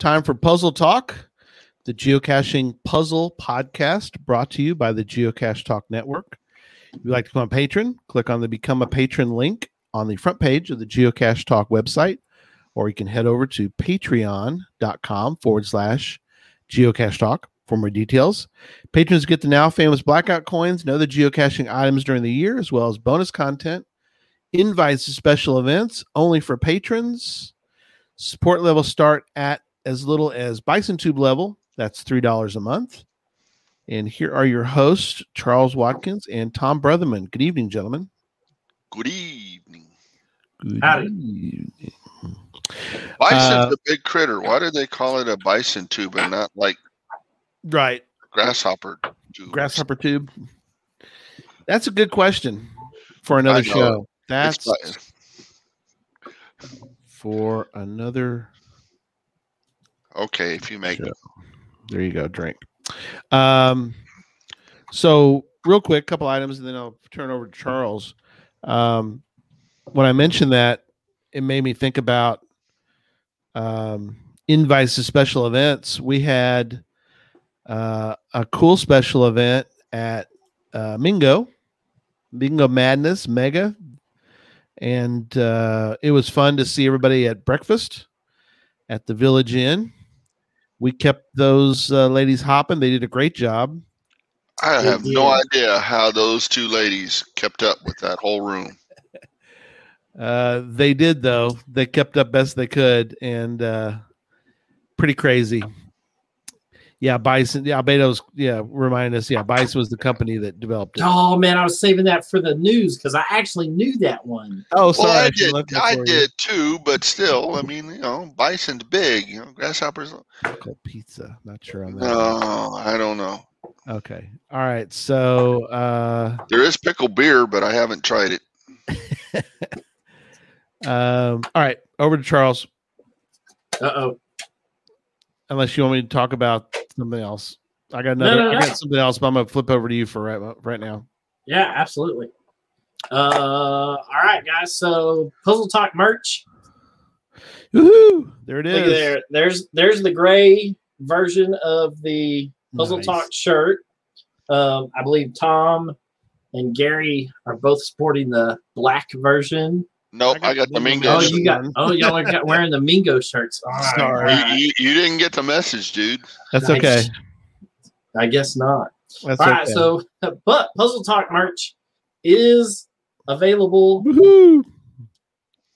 Time for Puzzle Talk, the geocaching puzzle podcast brought to you by the Geocache Talk Network. If you'd like to become a patron, click on the Become a Patron link on the front page of the Geocache Talk website, or you can head over to patreon.com forward slash geocache talk for more details. Patrons get the now famous blackout coins and other geocaching items during the year, as well as bonus content, invites to special events only for patrons. Support levels start at as little as Bison Tube level. That's $3 a month. And here are your hosts, Charles Watkins and Tom Brotherman. Good evening, gentlemen. Good evening. Good Howdy. evening. Bison's Uh, a big critter. Why do they call it a bison tube and not like Right. grasshopper tube? Grasshopper tube. That's a good question for another show. That's for another okay, if you make Sure. There you go. Drink. Um, so real quick, couple items, and then I'll turn over to Charles. Um, when I mentioned that, it made me think about um, invites to special events. We had uh, a cool special event at uh, Mingo, Mingo Madness Mega, and uh, it was fun to see everybody at breakfast at the Village Inn. We kept those uh, ladies hopping. They did a great job. I have no idea how those two ladies kept up with that whole room. Uh, they did though. They kept up best they could, and uh, pretty crazy. Yeah, Bison. Yeah, Albedo's. Yeah, remind us. Yeah, Bison was the company that developed it. Oh man, I was saving that for the news because I actually knew that one. Oh, sorry. well, I should did. I did too, but still, I mean, you know, bison's big. You know, grasshoppers. Called pizza. Not sure on that. No, I don't know. Okay. All right. So, uh, There is pickled beer, but I haven't tried it. um, all right. Over to Charles. Uh oh. Unless you want me to talk about something else. I got No, another. no, I got something else, but I'm gonna flip over to you for right, right now. Yeah, absolutely. Uh, all right, guys. So Puzzle Talk merch. Woohoo! There it is. There. There's there's the gray version of the Puzzle Nice. Talk shirt. Um, I believe Tom and Gary are both sporting the black version. Nope, I got I got the the Mingo Oh, you got oh y'all are got wearing the Mingo shirts. All right, Sorry. all right. You, you, you didn't get the message, dude. That's Nice. okay. I guess not. That's All okay. right, so but Puzzle Talk merch is available, Woohoo!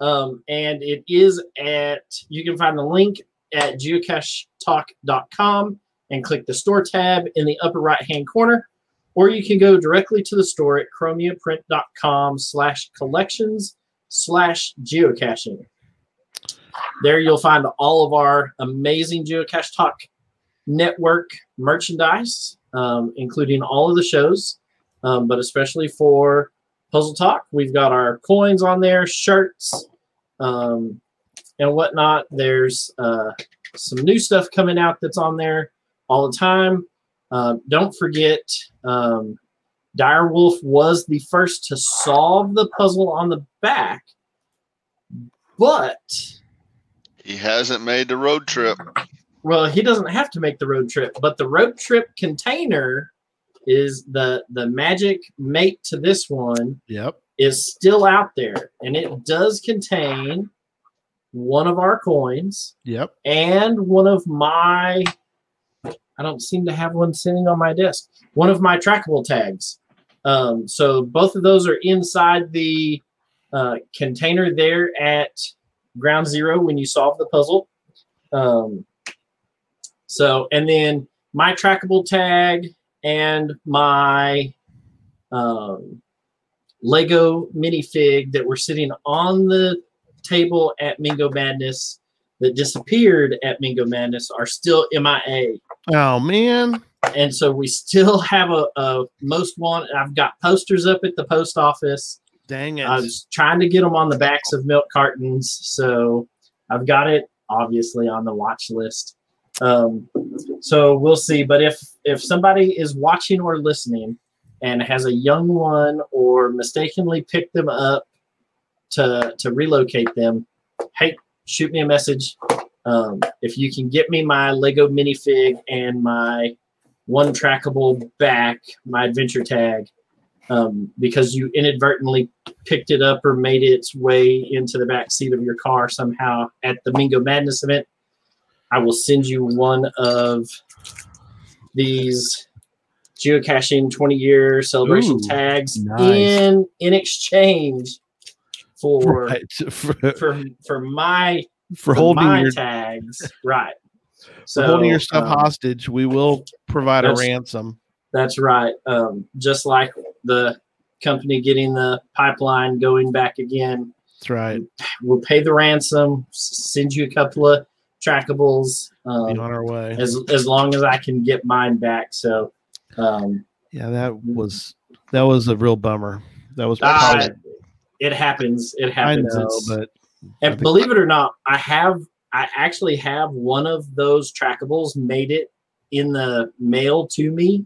um, and it is at. You can find the link at geocachetalk.com and click the store tab in the upper right hand corner, or you can go directly to the store at chromiaprint.com slash collections slash geocaching. There you'll find all of our amazing Geocache Talk network merchandise, um, including all of the shows, um, but especially for Puzzle Talk. We've got our coins on there, shirts, um, and whatnot. There's uh, some new stuff coming out that's on there all the time. Uh, don't forget, um, Direwolf was the first to solve the puzzle on the back, but He hasn't made the road trip. well, he doesn't have to make the road trip, but the road trip container is the the magic mate to this one Yep. is still out there, and it does contain one of our coins Yep. and one of my. I don't seem to have one sitting on my desk. One of my trackable tags. Um, so both of those are inside the uh, container there at ground zero when you solve the puzzle. Um, so, and then my trackable tag and my um, Lego minifig that were sitting on the table at Mingo Madness that disappeared at Mingo Madness are still MIA. Oh man. And so we still have a, a most wanted. I've got posters up at the post office. Dang it. I was trying to get them on the backs of milk cartons, so I've got it obviously on the watch list. Um, so we'll see. But if if somebody is watching or listening and has a young one or mistakenly picked them up to to relocate them, hey, shoot me a message. Um, if you can get me my Lego minifig and my one trackable back, my adventure tag, um, because you inadvertently picked it up or made its way into the back seat of your car somehow at the Mingo Madness event, I will send you one of these geocaching 20 year celebration Ooh, tags nice. in in exchange for Right. For, for for my for for holding my your tags right so holding your stuff um, hostage, we will provide a ransom. that's right um, just like the company getting the pipeline going back again That's right. we'll pay the ransom send you a couple of trackables um, on our way. as as long as i can get mine back so um, Yeah, that was that was a real bummer. That was ah, it happens it I happens know, but And believe it or not, I have I actually have one of those trackables made it in the mail to me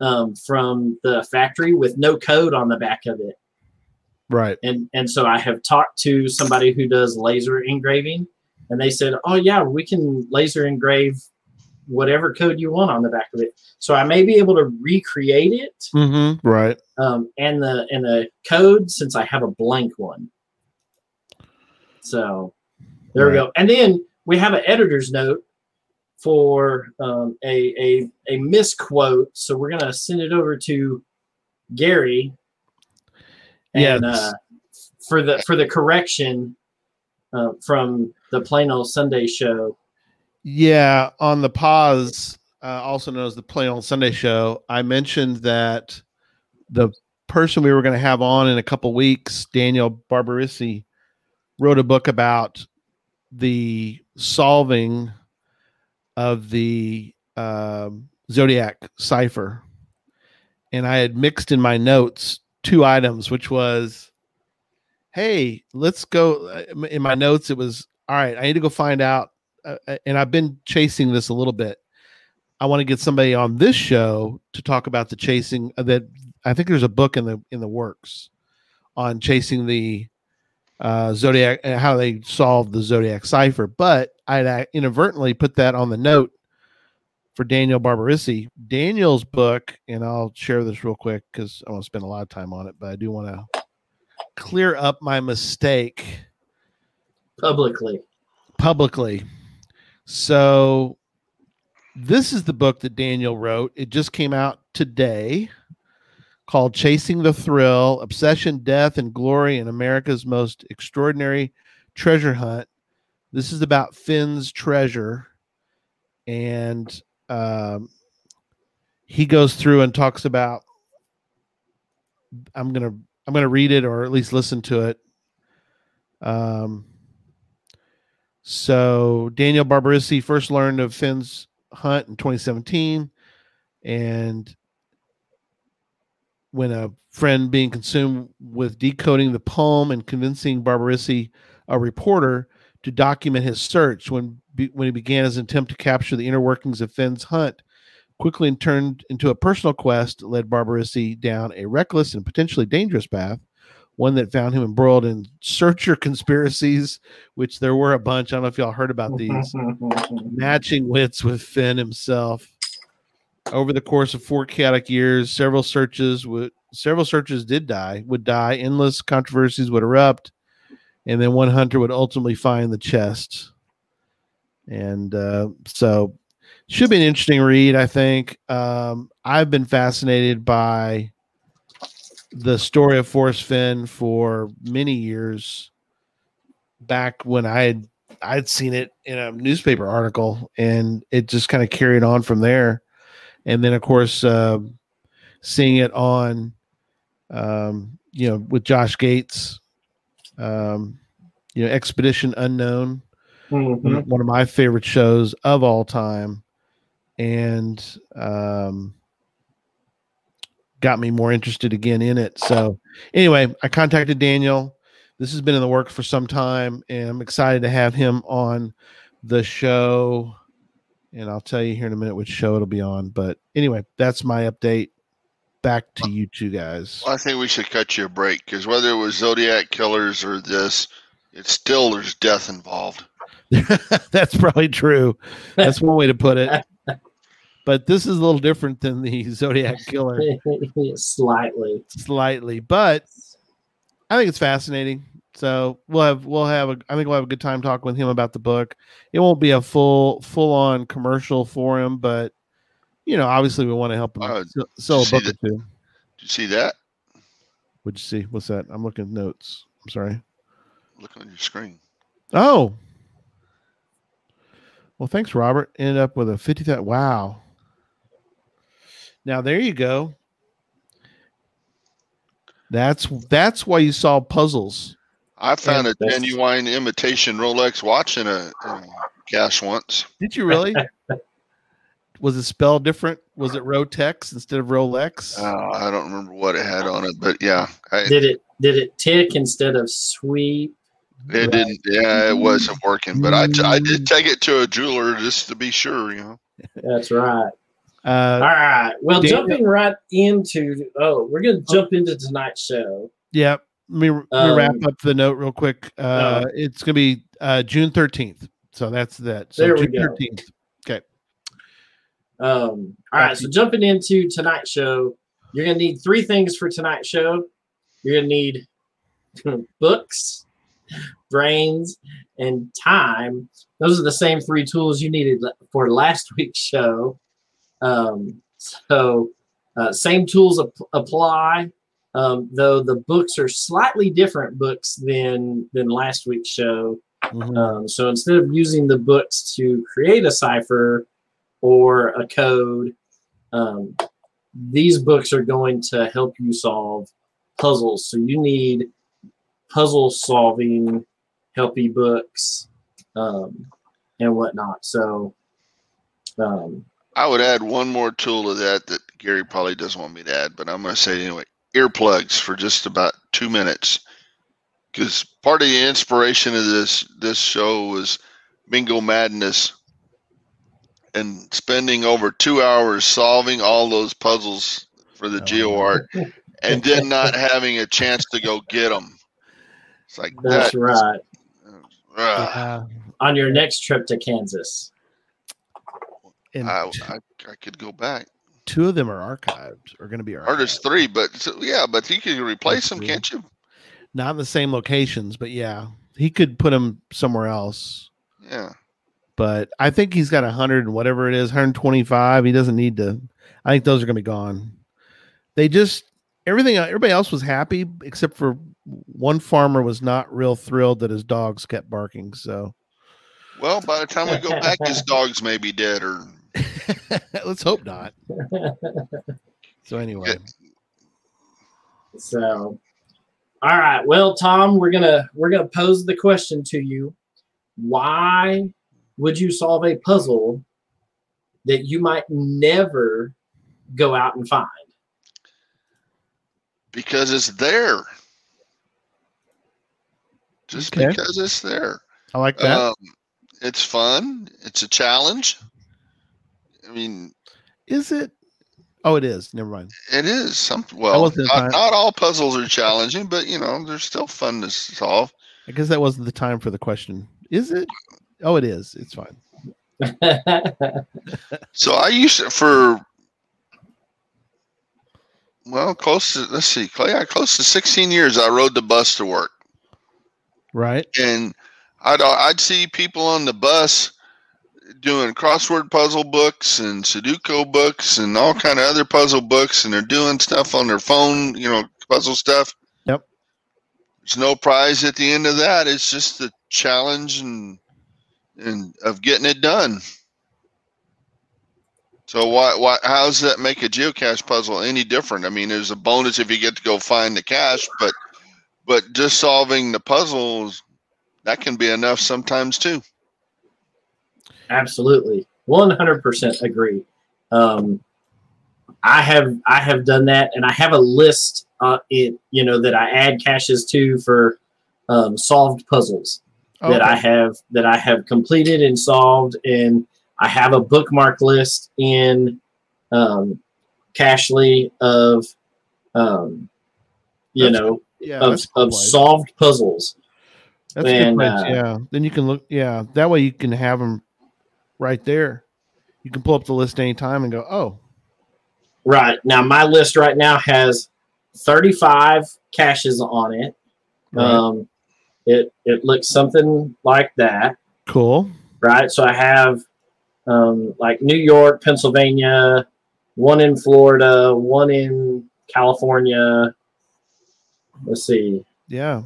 um, from the factory with no code on the back of it. right. And and so I have talked to somebody who does laser engraving, and they said, "Oh yeah, we can laser engrave whatever code you want on the back of it." So I may be able to recreate it Mm-hmm. Right. um, and the and the code since I have a blank one. So there we go. And then we have an editor's note for um, a, a a misquote. So we're gonna send it over to Gary. And Yes. uh, for the for the correction uh, from the Plain Old Sunday show. Yeah, on the pause, uh, also known as the Plain Old Sunday show, I mentioned that the person we were going to have on in a couple weeks, Daniel Barbarisi, wrote a book about the solving of the um, Zodiac cipher, and I had mixed in my notes two items, which was, "Hey, let's go." uh, In my notes, it was, "All right, I need to go find out." uh, and I've been chasing this a little bit. I want to get somebody on this show to talk about the chasing uh, that I think there's a book in the in the works on chasing the uh, zodiac and how they solved the zodiac cipher. But I inadvertently put that on the note for Daniel Barbarisi. Daniel's book, and I'll share this real quick because I want to spend a lot of time on it, but I do want to clear up my mistake Publicly, publicly. So this is the book that Daniel wrote. It just came out today called Chasing the Thrill Obsession, Death, and Glory in America's Most Extraordinary Treasure Hunt. This is about Fenn's treasure. And um, he goes through and talks about I'm gonna I'm gonna read it or at least listen to it. Um so Daniel Barbarisi first learned of Fenn's hunt in 2017, and when a friend being consumed with decoding the poem and convincing Barbarisi, a reporter, to document his search when be, when he began his attempt to capture the inner workings of Fenn's hunt, quickly turned into a personal quest that led Barbarisi down a reckless and potentially dangerous path one that found him embroiled in searcher conspiracies, which there were a bunch. I don't know if y'all heard about these. Matching wits with Fenn himself. Over the course of four chaotic years, several searches would several searches did die, would die, endless controversies would erupt, and then one hunter would ultimately find the chest. And uh, so should be an interesting read, I think. Um, I've been fascinated by the story of Forrest Fenn for many years back when I had I'd seen it in a newspaper article and it just kind of carried on from there. And then of course uh, seeing it on um, you know with Josh Gates um, you know Expedition Unknown Mhm. one of my favorite shows of all time. And um got me more interested again in it. So anyway i contacted daniel. This has been in the works for some time and i'm excited to have him on the show and i'll tell you here in a minute which show it'll be on but anyway that's my update back to you two guys Well, I think we should cut you a break because whether it was Zodiac killers or this, it's still there's death involved. That's probably true. That's one way to put it. But this is a little different than the Zodiac Killer, Slightly. slightly. But I think it's fascinating. So we'll have we'll have a I think we'll have a good time talking with him about the book. It won't be a full full on commercial for him, but you know, obviously we want to help him Uh, sell- sell a book or two. Did you see that? What'd you see? What's that? I'm looking at notes. I'm sorry. Look on your screen. Oh. Well, thanks, Robert. Ended up with a 50,000. Wow. Now there you go. That's that's why you solve puzzles. I found a that's- genuine imitation Rolex watch in a, in a cache once. Did you really? Was it spelled different? Was it Rotex instead of Rolex? Uh, I don't remember what it had on it, but yeah, I, Did it did it tick instead of sweep? it didn't. Yeah, it wasn't working. But I, t- I did take it to a jeweler just to be sure. You know, That's right. Uh, All right. Well, Daniel- jumping right into oh, we're gonna jump into tonight's show. yeah. Let me, let me wrap Um, up the note real quick. Uh, uh, it's going to be uh, June 13th. So that's that. So There we June go. 13th. Um, all right, so jumping into tonight's show, you're gonna need three things for tonight's show. You're gonna need books, brains, and time. Those are the same three tools you needed for last week's show. Um, so uh, same tools ap- apply, um, though the books are slightly different books than than last week's show. Mhm. Um, so instead of using the books to create a cipher or a code, um, these books are going to help you solve puzzles. So you need puzzle solving helpy books um, and whatnot. So um, I would add one more tool to that that Gary probably doesn't want me to add, but I'm going to say it anyway. Earplugs for just about two minutes, because part of the inspiration of this this show was Mingo Madness, and spending over two hours solving all those puzzles for the Oh, Geo art, and then not having a chance to go get them. It's like that's that. right. Ugh. Yeah. On your next trip to Kansas. I I, t- I, I could go back. Two of them are archived, are going to be archived. Artist three, but so, yeah, but you can replace them, true. can't you? Not in the same locations, but yeah, he could put them somewhere else. Yeah. But I think he's got a hundred and whatever it is, 125. He doesn't need to. I think those are going to be gone. They just everything. Everybody else was happy except for one farmer was not real thrilled that his dogs kept barking. So Well, by the time we go back, his dog's may be dead or let's hope not. So anyway, So, all right. Well, Tom, we're gonna we're gonna pose the question to you: Why would you solve a puzzle that you might never go out and find? because it's there. Just Okay. because it's there. I like that. Um, it's fun. It's a challenge. I mean, Is it? Oh, it is. Never mind. it is some. Well, wasn't not, all puzzles are challenging, but you know, they're still fun to solve. I guess that wasn't the time for the question. Is it? Oh, it is. It's fine. So I used to for well, close to let's see, yeah, close to 16 years. I rode the bus to work. Right. and I'd I'd see people on the bus doing crossword puzzle books and Sudoku books and all kind of other puzzle books, and they're doing stuff on their phone, you know, puzzle stuff. Yep. There's no prize at the end of that. It's just the challenge and and of getting it done. So why why how does that make a geocache puzzle any different? I mean, there's a bonus if you get to go find the cache, but but just solving the puzzles that can be enough sometimes too. Absolutely, one hundred percent agree. Um, I have I have done that, and I have a list. Uh, it you know that I add caches to for um, solved puzzles. that I have that I have completed and solved, and I have a bookmark list in um, Cachly of um, you That's- know yeah, of, cool, of solved puzzles. That's And, good place. uh, yeah. Then you can look. Yeah. That way you can have them right there. You can pull up the list anytime and go, oh, Right. Now my list right now has 35 caches on it. right. Um it it looks something like that, cool. right? So I have um like New York, Pennsylvania, one in Florida, one in California. Let's see. Yeah.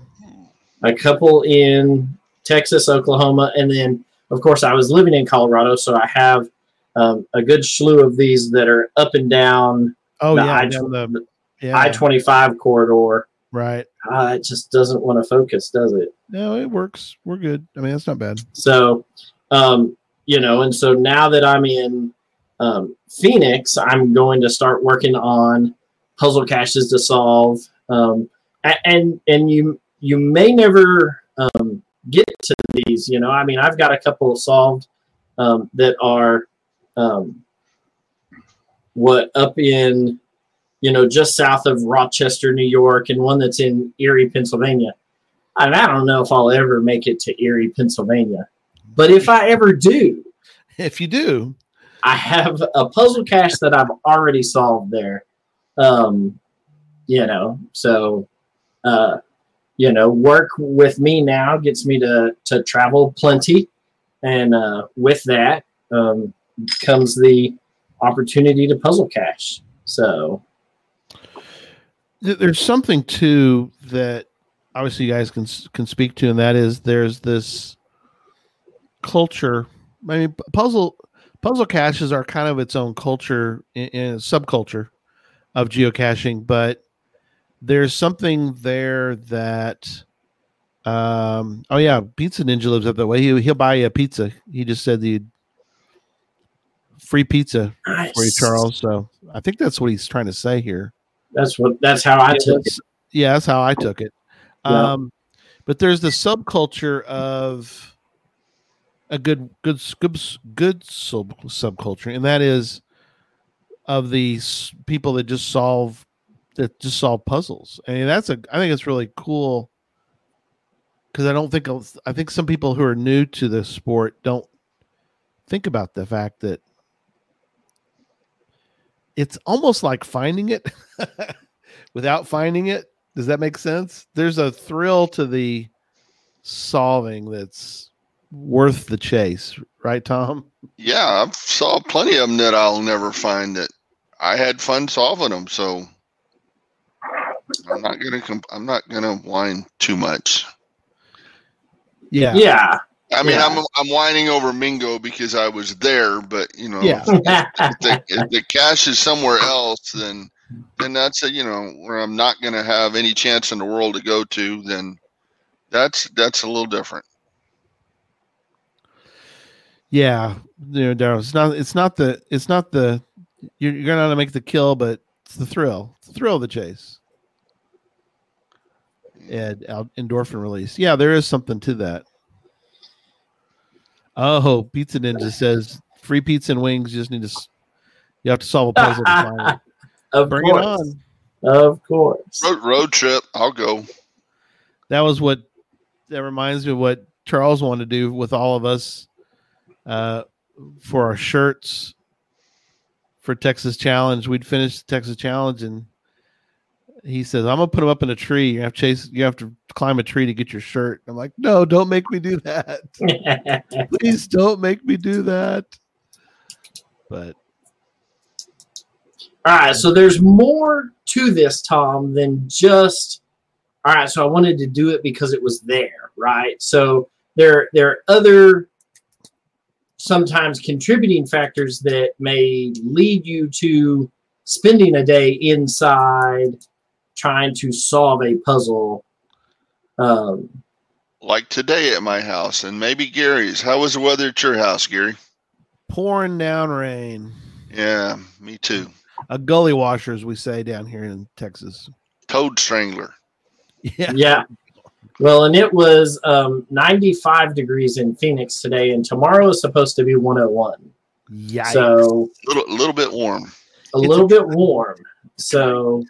A couple in Texas, Oklahoma, and then of course I was living in Colorado, so I have um, a good slew of these that are up and down Oh, the yeah. I- the, yeah. I twenty five corridor. right. Uh, it just doesn't want to focus, does it? No, it works. We're good. I mean, that's not bad. So, um, you know, and so now that I'm in um, Phoenix, I'm going to start working on puzzle caches to solve. Um, and and you you may never um, get to these. You know, I mean, I've got a couple solved um, that are um, what up in you know just south of Rochester, New York, and one that's in Erie, Pennsylvania. And I don't know if I'll ever make it to Erie, Pennsylvania. But if I ever do, If you do, I have a puzzle cache that I've already solved there. Um, you know, so uh, you know, work with me now gets me to to travel plenty, and uh, with that um, comes the opportunity to puzzle cache. So there's something too that obviously you guys can can speak to, and that is there's this culture. I mean, puzzle puzzle caches are kind of its own culture in subculture of geocaching, but there's something there that. Um. Oh yeah, Pizza Ninja lives up that way. He he'll buy you a pizza. He just said the free pizza for you. Charles. So I think that's what he's trying to say here. That's what that's how I took it. Yeah, that's how I took it. Yeah. Um, but there's the subculture of a good, good, good, good sub subculture, and that is of the people that just solve that just solve puzzles. I mean, that's a. I think it's really cool because I don't think I think some people who are new to the sport don't think about the fact that it's almost like finding it without finding it. Does that make sense? There's a thrill to the solving that's worth the chase, right, Tom? Yeah, I've saw plenty of them that I'll never find that I had fun solving them. So I'm not gonna comp- I'm not gonna whine too much. Yeah. Yeah. I mean, Yeah. I'm I'm whining over Mingo because I was there, but you know, Yeah. if, the, if the cache is somewhere else, then then that's a you know where I'm not gonna have any chance in the world to go to. Then that's that's a little different. Yeah. You know, Daryl, it's not it's not the it's not the you're, you're gonna make the kill, but it's the thrill. It's the thrill of the chase. And out endorphin release. Yeah, there is something to that. Oh, Pizza Ninja says free pizza and wings. You just need to you have to solve a puzzle to find of Bring course. it on. Of course. Road, road trip, I'll go. that was what that reminds me of what Charles wanted to do with all of us uh, for our shirts for Texas Challenge. We'd finish the Texas Challenge, and he says, "I'm gonna put them up in a tree. You have to chase. You have to climb a tree to get your shirt." I'm like, "No, don't make me do that. Please don't make me do that." But All right, so there's more to this, Tom, than just. All right, so I wanted to do it because it was there, right? So there, there are other sometimes contributing factors that may lead you to spending a day inside trying to solve a puzzle. Um, Like today at my house, and maybe Gary's. How was the weather at your house, Gary? pouring down rain, Yeah, me too. a gully washer, as we say down here in Texas. Toad strangler. Yeah, yeah. Well, and it was um, 95 degrees in Phoenix today, and tomorrow is supposed to be 101. Yeah. So a little little bit warm. a It's little a- bit warm. So,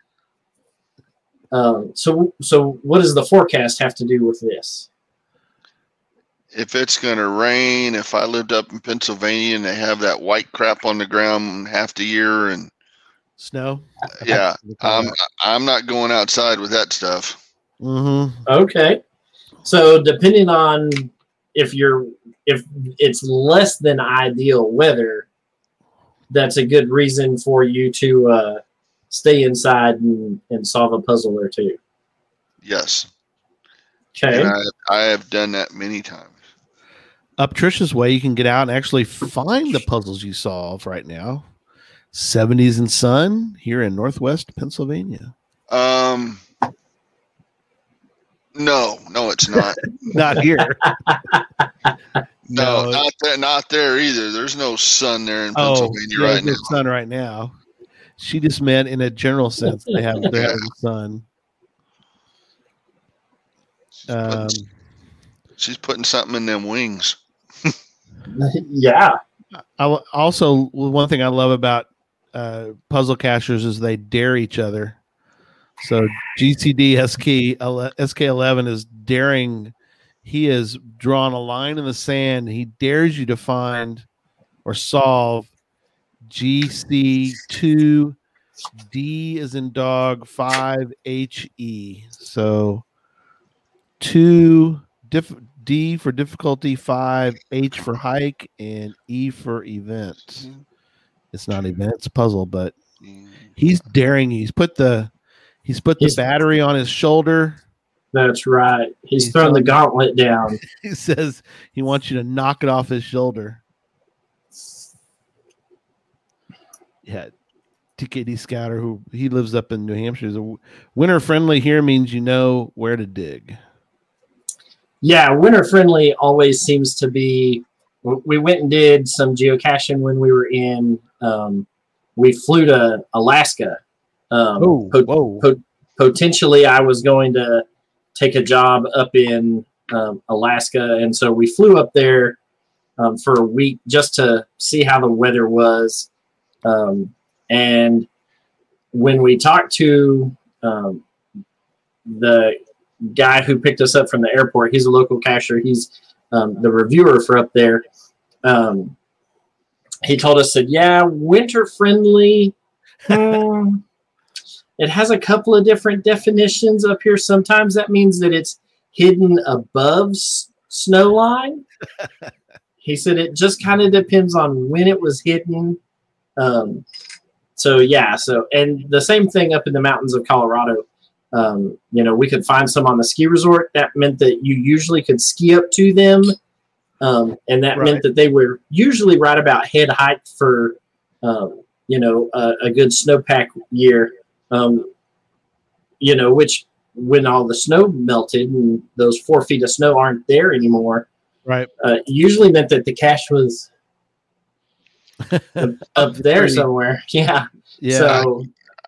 um, so so what does the forecast have to do with this? if it's going to rain, if I lived up in Pennsylvania and they have that white crap on the ground half the year, and Snow. yeah, I'm I'm not going outside with that stuff. Mm-hmm. Okay. So depending on if you're if it's less than ideal weather, that's a good reason for you to uh, stay inside and, and solve a puzzle or two. Yes, Okay. I I have done that many times. Up Trisha's way, you can get out and actually find the puzzles you solve right now. 70s and Sun here in Northwest Pennsylvania. Um, no, no, it's not. Not here. No, not there, not there either. There's no sun there in Oh, Pennsylvania yeah, right now. sun right now. She just meant in a general sense they have they have the sun. Um, She's putting something in them wings. yeah. I also one thing I love about uh, puzzle cachers is they dare each other. So GCD SK SK11 is daring. He has drawn a line in the sand. He dares you to find or solve GC2 D is in dog five HE. So two diff, D for difficulty, five H for hike, and E for event. Mm-hmm. It's not event, it's puzzle, but mm-hmm. he's daring. He's put the he's put the He's- battery on his shoulder. That's right. He's, He's throwing the gauntlet down. He says he wants you to knock it off his shoulder. Yeah. TKD Scouter, who he lives up in New Hampshire, is a winter friendly here means you know where to dig. Yeah, winter friendly always seems to be. We went and did some geocaching when we were in. Um, we flew to Alaska. Um, Oh, po- whoa. po- potentially, I was going to take a job up in um, Alaska, and so we flew up there um, for a week just to see how the weather was. Um, and when we talked to um, the guy who picked us up from the airport. He's a local cashier. He's um, the reviewer for up there. Um, he told us that yeah, winter friendly. hmm, it has a couple of different definitions up here. Sometimes that means that it's hidden above s- snow line. he said it just kind of depends on when it was hidden. Um, so yeah, so and the same thing up in the mountains of Colorado um, you know, we could find some on the ski resort. That meant that you usually could ski up to them. Um, and that Right. meant that they were usually right about head height for, um, you know, a, a good snowpack year. Um, you know, which when all the snow melted and those four feet of snow aren't there anymore, Right. uh, usually meant that the cache was up, up there somewhere. Yeah. Yeah. So,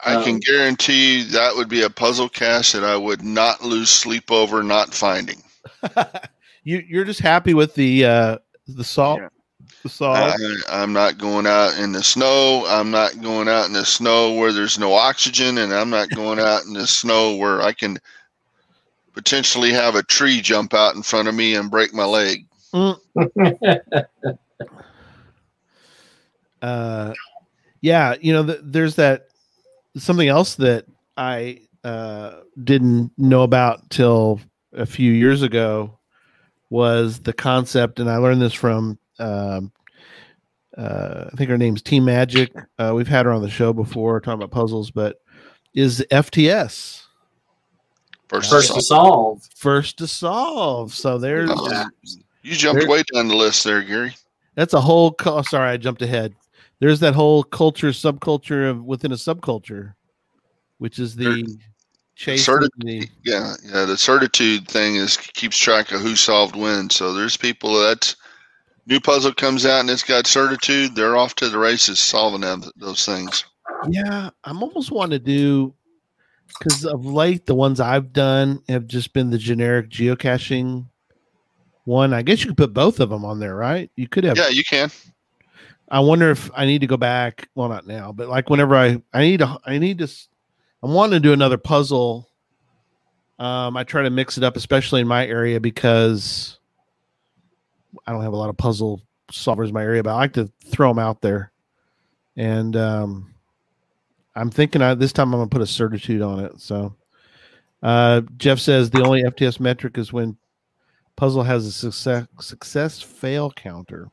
I can Um, guarantee you that would be a puzzle cache that I would not lose sleep over not finding. you you're just happy with the uh the salt Yeah. the salt. I, I'm not going out in the snow. I'm not going out in the snow where there's no oxygen, and I'm not going out in the snow where I can potentially have a tree jump out in front of me and break my leg. Uh yeah you know th- there's that something else that i uh didn't know about till a few years ago was the concept and i learned this from um uh, I think her name's Team Magic. Uh, we've had her on the show before talking about puzzles, but is FTS First, first to solve. first to solve? So there's Yeah. you jumped There- way down the list there, Gary. that's a whole. cu- sorry, I jumped ahead. There's that whole culture, subculture of within a subculture, which is the chase. Certi- the, Yeah, yeah. The certitude thing is keeps track of who solved when. So there's people that new puzzle comes out and it's got certitude. They're off to the races solving them, those things. yeah, I'm almost wanting to do because of late the ones I've done have just been the generic geocaching one. I guess you could put both of them on there, right? You could have. Yeah, you can. I wonder if I need to go back. Well, not now, but like whenever I I need to I need to. I'm wanting to do another puzzle. Um, I try to mix it up, especially in my area, because I don't have a lot of puzzle solvers in my area, but I like to throw them out there. And um, I'm thinking I, this time I'm gonna put a certitude on it. So uh, Jeff says the only FTS metric is when puzzle has a success success fail counter.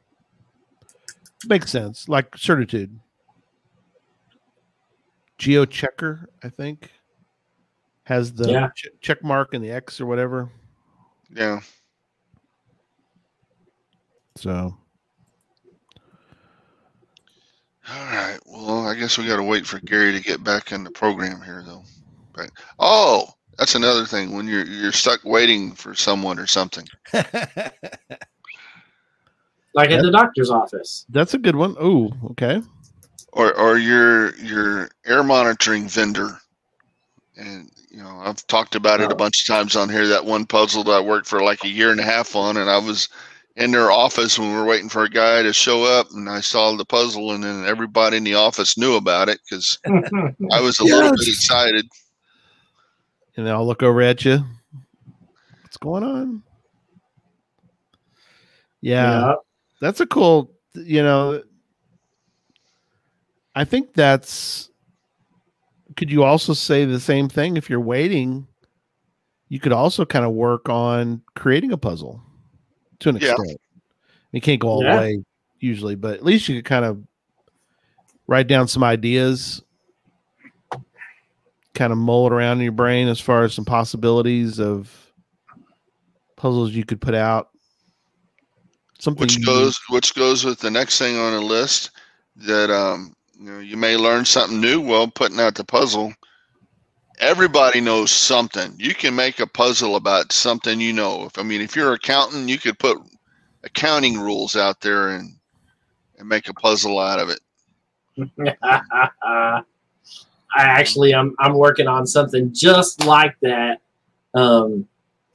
Makes sense, like certitude. Geo checker, I think, has the Yeah. ch- check mark and the X or whatever. Yeah. So All right. Well, I guess we got to wait for Gary to get back in the program here, though. But oh, that's another thing when you're you're stuck waiting for someone or something. Like at the doctor's office. that's a good one. Oh, okay. or or your your air monitoring vendor and you know i've talked about it a Oh. bunch of times on here that one puzzle that i worked for like a year and a half on and i was in their office when we were waiting for a guy to show up and i saw the puzzle and then everybody in the office knew about it because i was a little bit excited And they I'll look over at you. What's going on? Yeah, Yeah. That's a cool, you know, I think that's could you also say the same thing if you're waiting? You could also kind of work on creating a puzzle to an Yeah. extent. You can't go all Yeah. the way usually, but at least you could kind of write down some ideas, kind of mull it around in your brain as far as some possibilities of puzzles you could put out. Something which you- goes which goes with the next thing on the list that um you know you may learn something new while putting out the puzzle. Everybody knows something. You can make a puzzle about something you know if i mean if you're an accountant you could put accounting rules out there and and make a puzzle out of it. I actually I'm I'm working on something just like that. Um,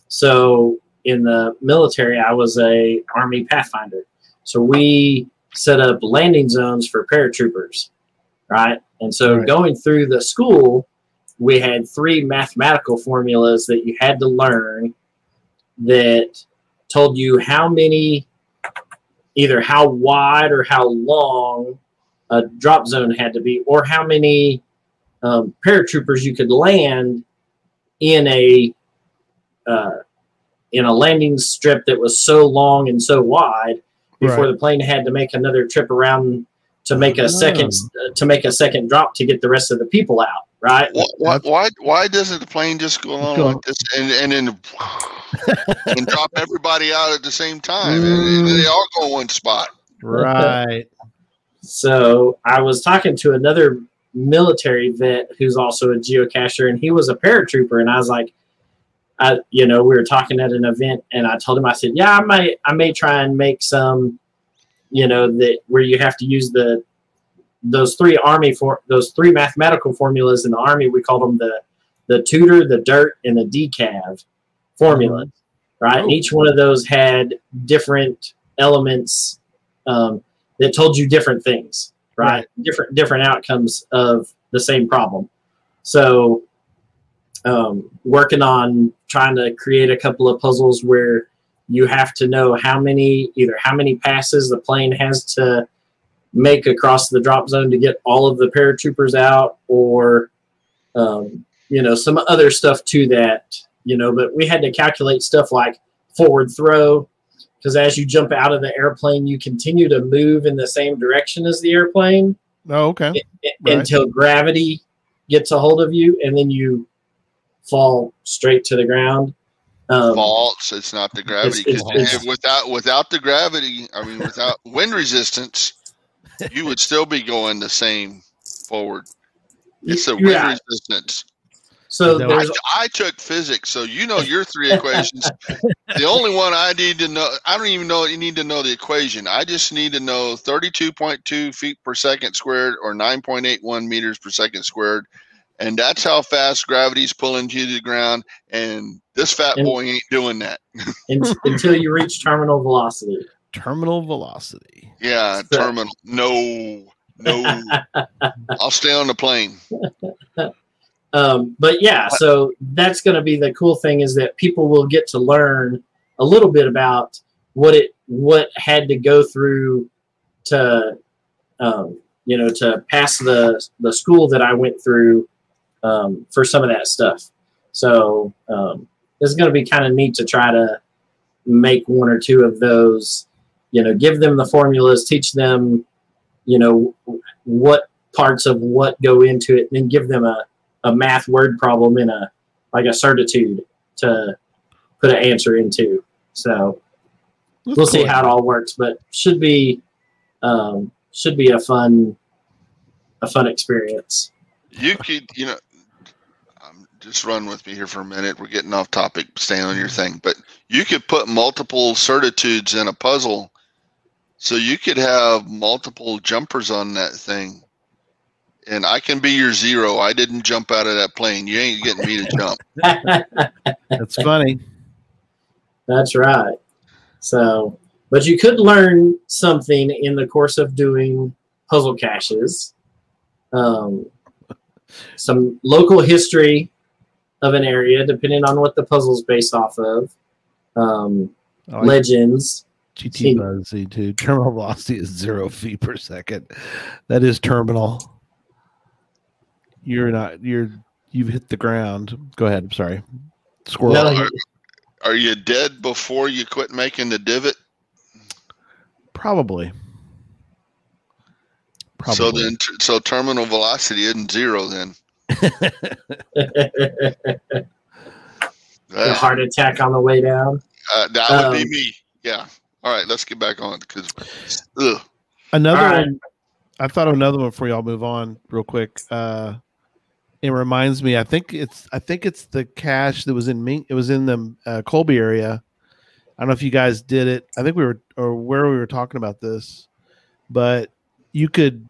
so in the military, I was a Army Pathfinder. So we set up landing zones for paratroopers, right? And so Right. going through the school, we had three mathematical formulas that you had to learn that told you how many, either how wide or how long a drop zone had to be, or how many um, paratroopers you could land in a uh, in a landing strip that was so long and so wide before Right. the plane had to make another trip around to make a second uh, to make a second drop to get the rest of the people out. Right? why, why, why, why doesn't the plane just go along Go. like this and, and then and drop everybody out at the same time and they all go one spot right. So I was talking to another military vet who's also a geocacher, and he was a paratrooper. And I was like, I, you know, we were talking at an event, and I told him, I said, yeah, I might, I may try and make some, you know, that where you have to use the those three army for those three mathematical formulas in the army. We call them the the tutor, the dirt, and the decav formulas, right? And Oh. each one of those had different elements um, that told you different things, right? Right. Different different outcomes of the same problem. So, um, working on trying to create a couple of puzzles where you have to know how many either how many passes the plane has to make across the drop zone to get all of the paratroopers out, or um, you know some other stuff to that. You know, but we had to calculate stuff like forward throw, because as you jump out of the airplane, you continue to move in the same direction as the airplane Oh, okay. i- Right. until gravity gets a hold of you, and then you fall straight to the ground. Um, faults. It's not the gravity. it's- 'cause it's- without without the gravity, I mean, without wind resistance, you would still be going the same forward. It's the wind yeah. resistance. So I, I took physics, so you know your three equations. The only one I need to know, I don't even know you need to know the equation. I just need to know 32.2 feet per second squared or 9.81 meters per second squared. And that's how fast gravity's pulling you to the ground. And this fat And- boy ain't doing that. until you reach terminal velocity. Terminal velocity. Yeah, So- terminal. No, no. I'll stay on the plane. Um, but yeah, so that's going to be the cool thing is that people will get to learn a little bit about what it what had to go through to um, you know to pass the the school that I went through um, for some of that stuff. So um, it's going to be kind of neat to try to make one or two of those. You know, give them the formulas, teach them, you know, what parts of what go into it, and then give them a, a math word problem in a like a certitude to put an answer into. So That's we'll see how it all works, but should be um, should be a fun a fun experience. You could, you know, just run with me here for a minute. We're getting off topic. Stay on your thing, but you could put multiple certitudes in a puzzle, so you could have multiple jumpers on that thing. And I can be your zero. I didn't jump out of that plane. You ain't getting me to jump. That's funny. That's right. So, but you could learn something in the course of doing puzzle caches. Um, some local history of an area, depending on what the puzzle's based off of. Um, I like legends. GT Buzz Z2. Terminal velocity is zero feet per second. That is terminal. You're not. You're. You've hit the ground. Go ahead. I'm sorry. Squirrel. No, Are, are you dead before you quit making the divot? Probably. Probably. So then, so terminal velocity isn't zero then. A heart attack on the way down. uh, that would Um, be me. Yeah. All right, let's get back on because, another All right. one. I thought of another one before y'all move on real quick. Uh, it reminds me. I think it's. I think it's the cache that was in Mink. It was in the uh, Colby area. I don't know if you guys did it. I think we were or where we were talking about this, but you could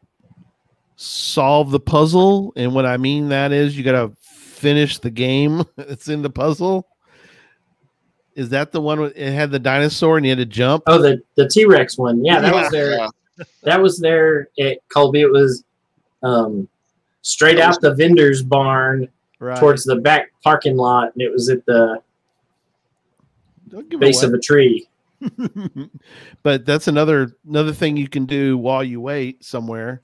solve the puzzle, and what I mean that is you got to finish the game that's in the puzzle. Is that the one? It had the dinosaur and you had to jump. Oh, the the T Rex one. Yeah, that was there. Yeah. that was there at Colby. It was um, straight out the vendor's barn Right. towards the back parking lot, and it was at the Don't give it base away. of a tree. but that's another another thing you can do while you wait somewhere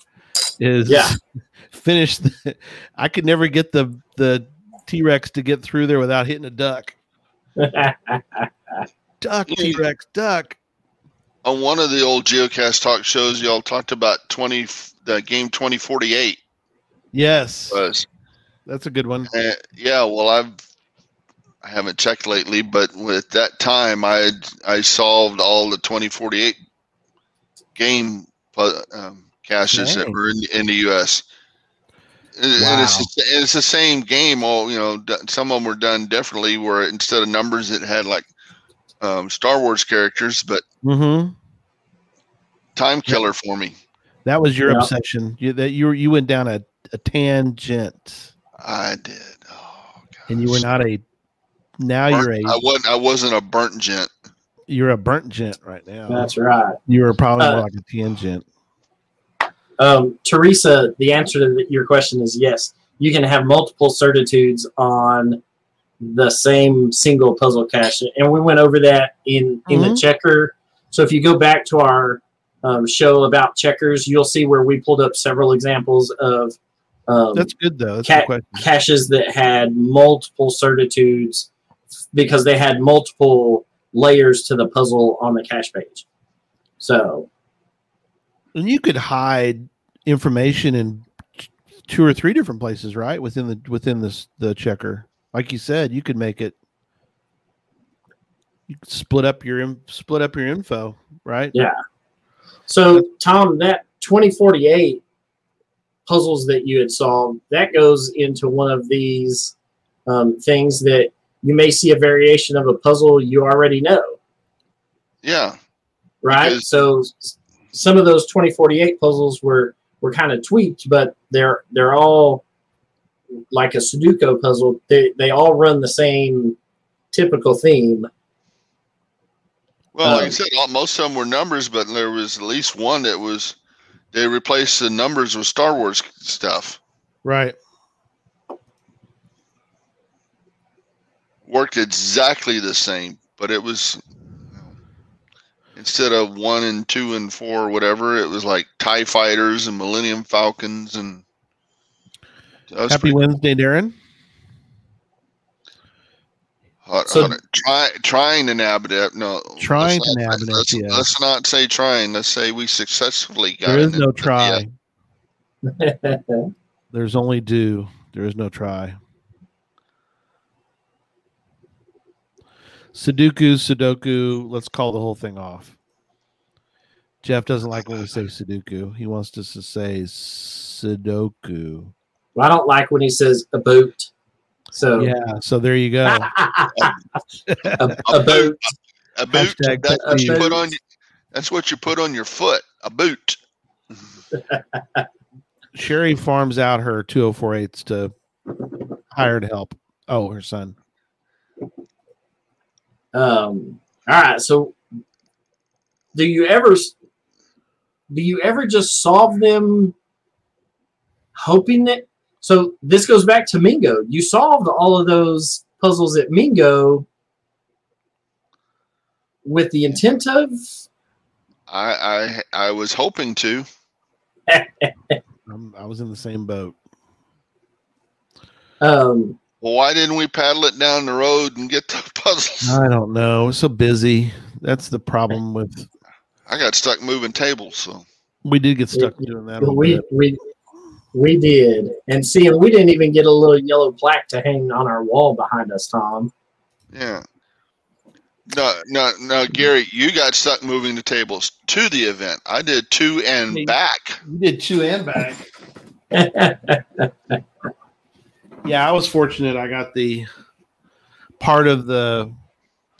is Yeah. finish the I could never get the the T-Rex to get through there without hitting a duck. Duck T-Rex duck. On one of the old Geocast talk shows, y'all talked about twenty the game twenty forty eight Yes. was. That's a good one. Uh, yeah, well, I've I haven't checked lately, but with that time, I I solved all the twenty forty eight game pu- um, caches that were in, in the U.S. And, and it's the- and it's the same game. All you know, some of them were done differently. Where instead of numbers, it had like um, Star Wars characters, but Mm-hmm. time killer for me. That was your Yeah. obsession. You that you you went down a, a tangent I did. Oh, and you were not a now Burnt- you're a I wasn't. I wasn't a burnt gent. you're a burnt gent right now. That's right. you were probably more Uh, like a tangent. Um, Teresa, the answer to the, your question is yes. You can have multiple certitudes on the same single puzzle cache, and we went over that in in the Mhm. checker. So if you go back to our um, show about checkers, you'll see where we pulled up several examples of um, That's good though. That's a Cat- good question. caches that had multiple certitudes because they had multiple layers to the puzzle on the cache page. So And you could hide information in two or three different places, right? Within the within this the checker. Like you said, you could make it you could split up your split up your info, right? Yeah. So, Tom, that 2048 puzzles that you had solved, that goes into one of these um, things that you may see a variation of a puzzle you already know, Yeah. right? Because- so, s- some of those 2048 puzzles were were kind of tweaked, but they're they're all like a Sudoku puzzle. They they all run the same typical theme. Well, like I Um, said, most of them were numbers, but there was at least one that was they replaced the numbers with Star Wars stuff. Right. Worked exactly the same, but it was instead of one and two and four or whatever, it was like Tie Fighters and Millennium Falcons and. Happy pretty- Wednesday, Darren. Hold- So- hold try, trying to nab it up. No, Trying let's to nab it up, Let's, yes. let's not say trying. Let's say we successfully got There is it. no try. There's only do. There is no try. Sudoku, Sudoku. Let's call the whole thing off. Jeff doesn't like when we say Sudoku. He wants us to say Sudoku. Well, I don't like when he says a boot. So Yeah. So there you go. a, A a boot. A boot. Hashtag That's pet what you put on. That's what you put on your foot. A boot. Sherry farms out her 2048s to hired help. Oh, her son. Um, all right. So, do you ever do you ever just solve them, hoping that? So this goes back to Mingo. You solved all of those puzzles at Mingo with the intent of I I I was hoping to. Um, I was in the same boat. um, Well, why didn't we paddle it down the road and get the puzzles? I don't know. We're so busy. That's the problem with. I got stuck moving tables. So We did get stuck doing that. We we we did, and see, and we didn't even get a little yellow plaque to hang on our wall behind us, Tom. yeah. No, no, no, Gary, you got stuck moving the tables to the event. I did two and back. You did two and back. Yeah, I was fortunate. I got the part of the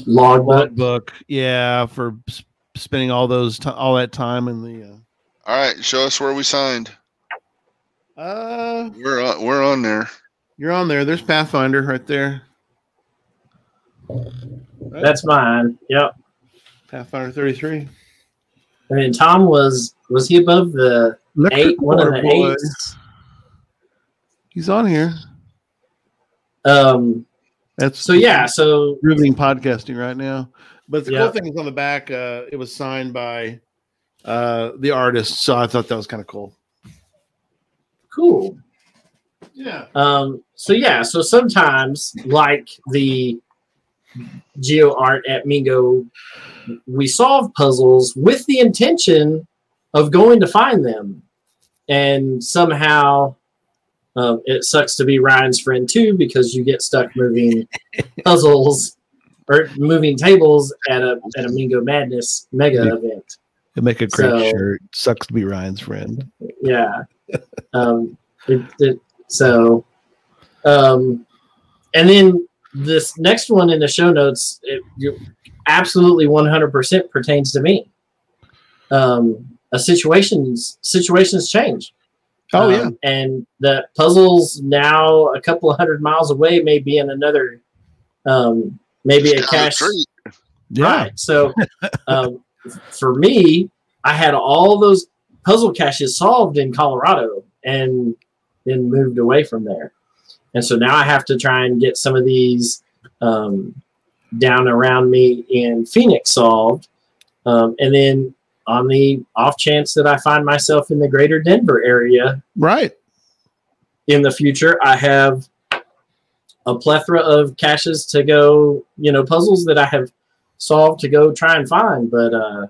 Logbook. log book. Yeah, for s- spending all those ti all that time in the. All right, show us where we signed. Uh, uh, We're on. We're on there. you're on there. There's Pathfinder right there. Right? That's mine. Yep. Pathfinder 33. I mean, Tom was was he above the eight? One of the eights. He's on here. Um. That's So yeah. So riveting podcasting right now. But the Yeah. cool thing is on the back, uh, it was signed by uh, the artist. So I thought that was kind of cool. cool. Yeah. Um. So yeah. So sometimes, like the geo art at Mingo, we solve puzzles with the intention of going to find them, and somehow. Um, it sucks to be Ryan's friend too because you get stuck moving puzzles or moving tables at a at a Mingo Madness mega Yeah. event. It'd make a great So- shirt. Sucks to be Ryan's friend. Yeah. Um, it, it, so, um, and then this next one in the show notes, it you, absolutely 100% pertains to me. Um, a situations situations change. Oh, Um, yeah. and the puzzles now a couple of hundred miles away may be in another, um, maybe a Down cache. Yeah. Right. So um, for me, I had all those puzzle caches solved in Colorado and then moved away from there. And so now I have to try and get some of these um, down around me in Phoenix solved. Um, and then on the off chance that I find myself in the greater Denver area Right. in the future, I have a plethora of caches to go, you know, puzzles that I have solved to go try and find. But uh,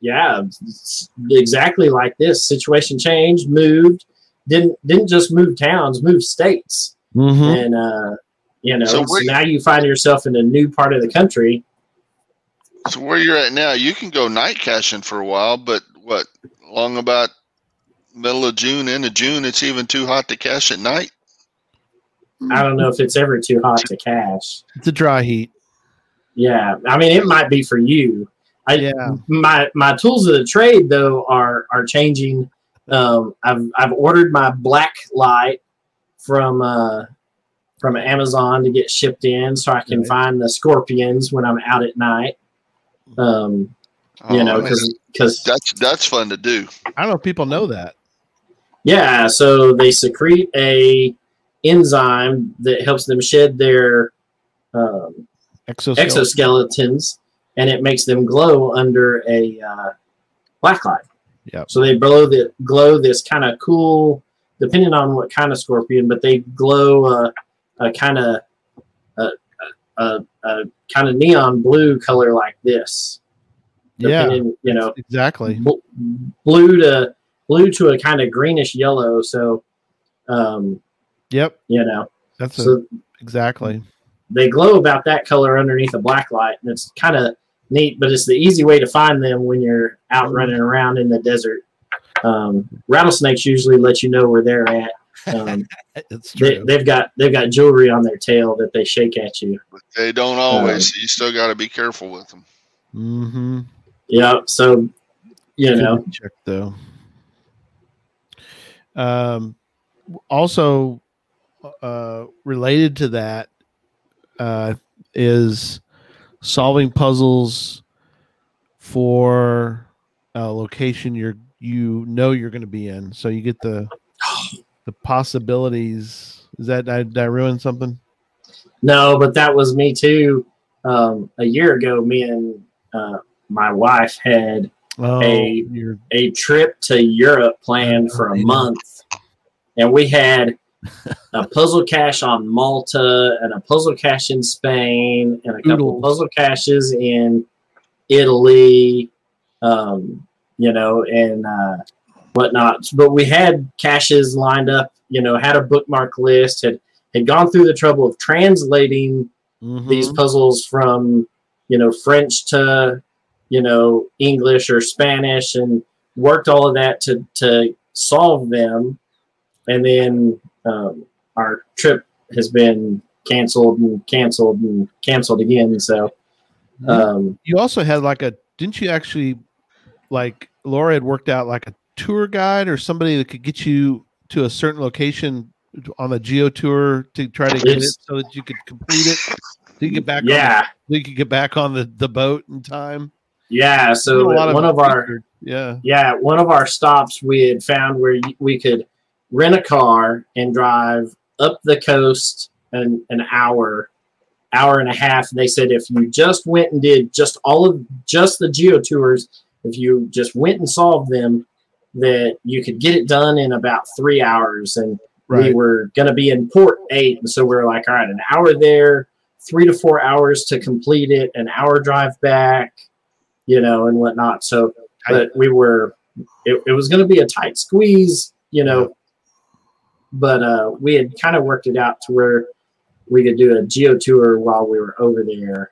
yeah, exactly like this. Situation changed, moved, didn't didn't just move towns, moved states, Mm-hmm. and uh, you know, So so, now you find yourself in a new part of the country. So where you're at now, you can go night caching for a while, but what? Long about middle of June, end of June, it's even too hot to cache at night. I don't know if it's ever too hot to cache. It's a dry heat. Yeah, I mean, it might be for you. I, Yeah. my my tools of the trade though are are changing. Um, I've I've ordered my black light from uh, from Amazon to get shipped in, so I can Right. find the scorpions when I'm out at night. Um, you Oh, know, I mean, because because that's that's fun to do. I don't know if people know that. yeah, so they secrete a enzyme that helps them shed their um, Exoskeleton. exoskeletons and it makes them glow under a uh, black light. Yep. So they glow the glow this kind of cool, depending on what kind of scorpion, but they glow uh, a kind of a, a, a kind of neon blue color like this. Yeah, you know, exactly. bl- blue to blue to a kind of greenish yellow. So, um, Yep, you know, that's a, so exactly. they glow about that color underneath a black light, and it's kind of neat. But it's the easy way to find them when you're out running around in the desert. Um, rattlesnakes usually let you know where they're at. Um, It's they, true. they've got they've got jewelry on their tail that they shake at you. But they don't always. Um, so you still got to be careful with them. mm-hmm. Yeah, so you know, check though. Um, also, uh, related to that, uh, is solving puzzles for a location you're you know you're going to be in. So you get the the possibilities. Is that did I, ruin something? no, but that was me too. Um, a year ago, me and uh, my wife had Oh, you're a trip to Europe planned for a Yeah. month, and we had a puzzle cache on Malta and a puzzle cache in Spain and a couple Oodles. of puzzle caches in Italy, um, you know, and uh, whatnot. But we had caches lined up, you know, had a bookmark list, had had gone through the trouble of translating Mhm. these puzzles from you know French to you know English or Spanish and worked all of that to to solve them, and then um, our trip has been canceled and canceled and canceled again. So um, you also had like a didn't you actually like Laura had worked out like a tour guide or somebody that could get you to a certain location on the geo tour to try to get it so that you could complete it so you get back yeah, on you could get back on the, the boat in time yeah. So Did a lot one of our research. yeah yeah one of our stops we had found where we could rent a car and drive up the coast an, an hour hour and a half and they said if you just went and did just all of just the geo tours if you just went and solved them that you could get it done in about three hours and we were going to be in port eight and so we are like all right an hour there three to four hours to complete it an hour drive back you know and whatnot. So but we were it, it was going to be a tight squeeze you know but uh we had kind of worked it out to where we could do a geo tour while we were over there.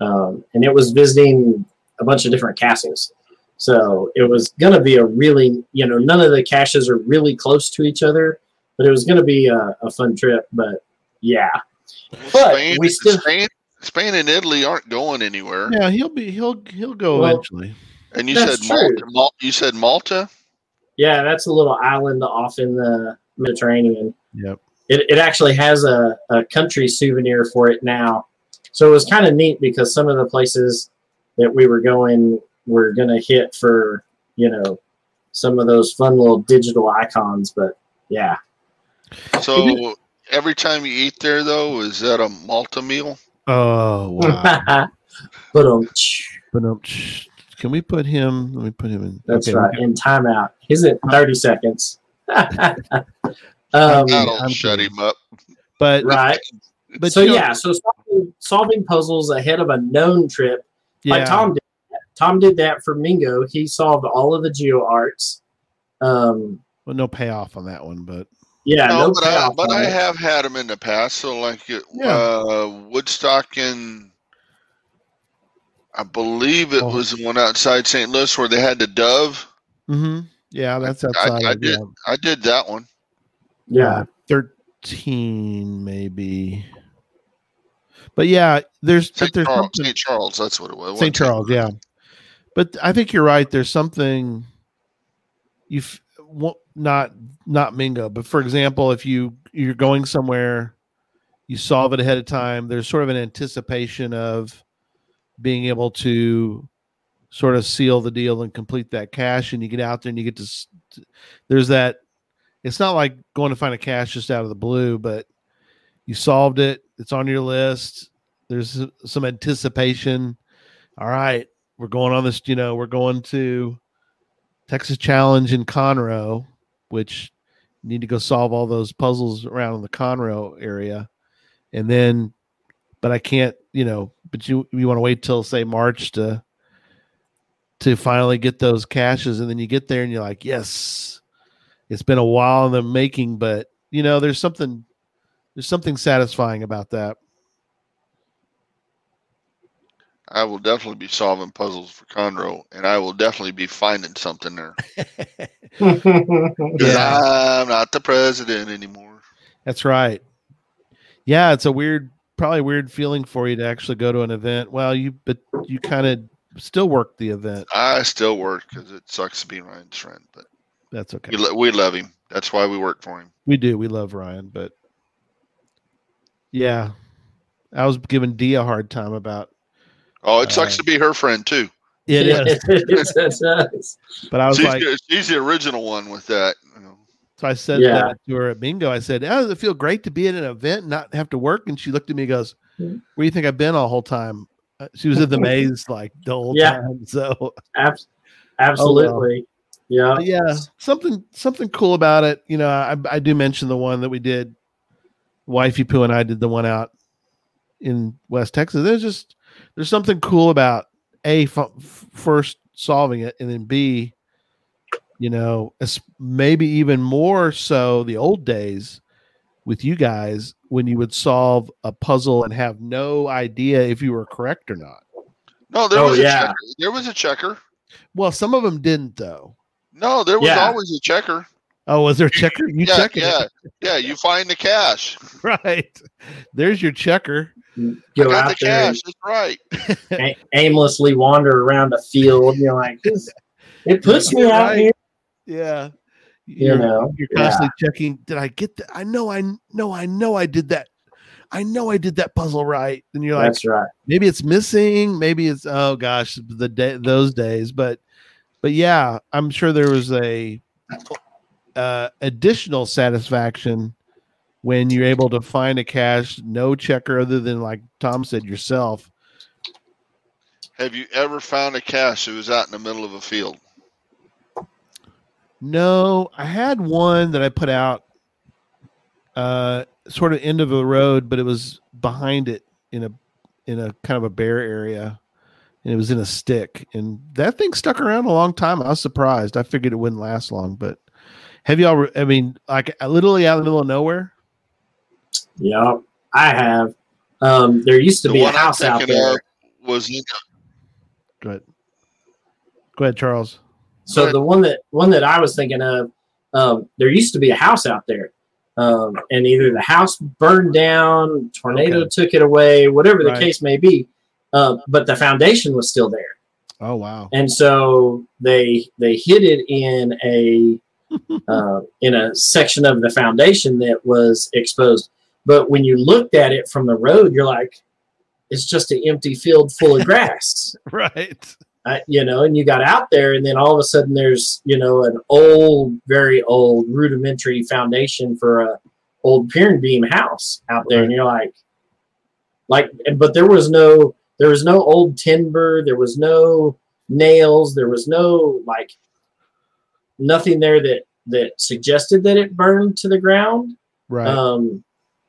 Um, and it was visiting a bunch of different castles so it was going to be a really you know none of the caches are really close to each other but it was going to be a, a fun trip but yeah But Spain, we still- Spain, Spain and Italy aren't going anywhere. yeah he'll be he'll he'll go Well, eventually And you said true. Malta, Mal- You said Malta. yeah that's a little island off in the mediterranean yep it, it actually has a, a country souvenir for it now. So it was kind of neat because some of the places that we were going were going to hit for, you know, some of those fun little digital icons. But yeah, So every time you eat there, though, is that a Malta meal? oh wow but um, but um, can we put him let me put him in that's okay, right. In timeout, he's at 30 seconds. um, That'll I'm shut kidding. him up. but right. but so you know- yeah, so solving, solving puzzles ahead of a known trip yeah like Tom did. That. Tom did that for Mingo. He solved all of the geo arts. Um, well no payoff on that one but yeah, no, no, but I payoff but I have had them in the past. So like uh, Yeah. Woodstock and I believe it Oh. was the one outside St. Louis where they had the dove. hmm yeah that's I- outside I of, did. yeah. I did that one. yeah, 13 maybe but yeah there's but St. there's Charles, something St. Charles, that's what it was. St charles yeah but i think you're right there's something you've not not mingo but for example if you you're going somewhere you solve it ahead of time there's sort of an anticipation of being able to sort of seal the deal and complete that cache and you get out there and you get to there's that it's not like going to find a cache just out of the blue but you solved it it's on your list there's uh, some anticipation. All right, we're going on this. You know, we're going to Texas Challenge in Conroe, which need to go solve all those puzzles around in the Conroe area, and then, but I can't. You know, but you you want to wait till say March to to finally get those caches, and then you get there and you're like, yes, it's been a while in the making, but you know, there's something there's something satisfying about that. I will definitely be solving puzzles for Conroe, and I will definitely be finding something there. Yeah. I'm not the president anymore. That's right. Yeah, it's a weird, probably weird feeling for you to actually go to an event. Well, you but you kind of still work the event. I still work because it sucks to be Ryan's friend, but That's okay. we, we love him. That's why we work for him. We do. We love Ryan, but yeah, I was giving D a hard time about Oh, it sucks Uh, to be her friend too. it. Yeah, it does. but I was She's, like, the- she's the original one with that. You know. so I said Yeah. that to her at Mingo. I said, "Oh, does it feel great to be at an event and not have to work?" And she looked at me, and goes, Mhm. "Where do you think I've been all the whole time?" Uh, She was in the maze like the whole Yeah. time. So Ab- absolutely. Yeah. But yeah, something something cool about it. You know, I, I do mention the one that we did. Wifey Poo and I did the one out in West Texas. There's just there's something cool about a f- f- first solving it, and then b, you know, es- maybe even more so the old days with you guys when you would solve a puzzle and have no idea if you were correct or not. No, there Oh, was a checker. There was a checker. Well, some of them didn't though. No, there was Yeah. always a checker. Oh, was there a checker? You yeah, check it. yeah, yeah. You find the cache. right. There's your checker. I Go got the out there cache. That's right. a- aimlessly wander around a field. You're like, it puts me You're out right. here. Yeah. You You're, know. you're Yeah. constantly checking. Did I get that? I know I know I know I did that. I know I did that puzzle right. And you're like, That's right. maybe it's missing. Maybe it's oh gosh, the day those days. But but yeah, I'm sure there was a uh, additional satisfaction when you're able to find a cache, no checker other than like Tom said yourself. Have you ever found a cache that was out in the middle of a field? No, I had one that I put out uh sort of end of the road, but it was behind it in a in a kind of a bare area. And it was in a stick. And that thing stuck around a long time. I was surprised. I figured it wouldn't last long, but have y'all I mean, like literally out in the middle of nowhere? Yeah, I have. Um, there used to The be a house out there. of was in Go ahead. Go ahead, Charles. So But- the one that one that I was thinking of, um, there used to be a house out there, um, and either the house burned down, tornado Okay. took it away, whatever the Right. case may be. Um, but the foundation was still there, Oh wow. and so they they hid it in a uh, in a section of the foundation that was exposed. But when you looked at it from the road, you're like, it's just an empty field full of grass. Right. uh, you know, and you got out there, and then all of a sudden there's, you know, an old, very old, rudimentary foundation for a old pier and beam house out there, and you're like, like, but there was no, there was no old timber, there was no nails, there was no like nothing there that that suggested that it burned to the ground. Right. Um,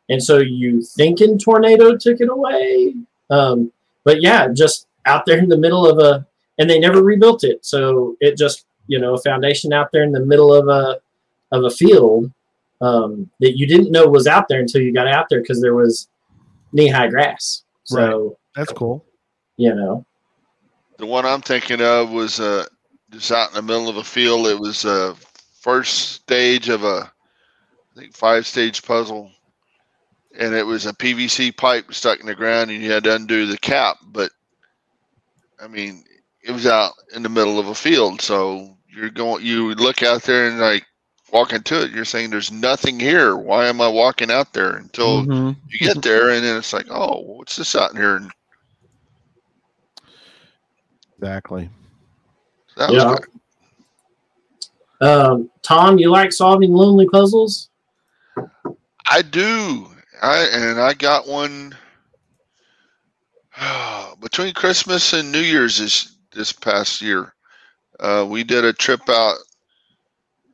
and so you thinking tornado took it away. Um, but yeah, just out there in the middle of a, and they never rebuilt it. So it just, you know, a foundation out there in the middle of a, of a field um, that you didn't know was out there until you got out there because there was knee high grass. So, That's cool. you know, the one I'm thinking of was uh, just out in the middle of a field. It was a first stage of a, I think five stage puzzle, and it was a PVC pipe stuck in the ground, and you had to undo the cap. But I mean, it was out in the middle of a field, so you're going. You look out there and like walk into it. You're saying, "There's nothing here. Why am I walking out there?" Until Mhm. you get there, and then it's like, "Oh, what's this out here?" And Exactly. that was Yeah. um, Tom, you like solving lonely puzzles? I do. I and I got one between Christmas and New Year's this this past year. Uh, we did a trip out.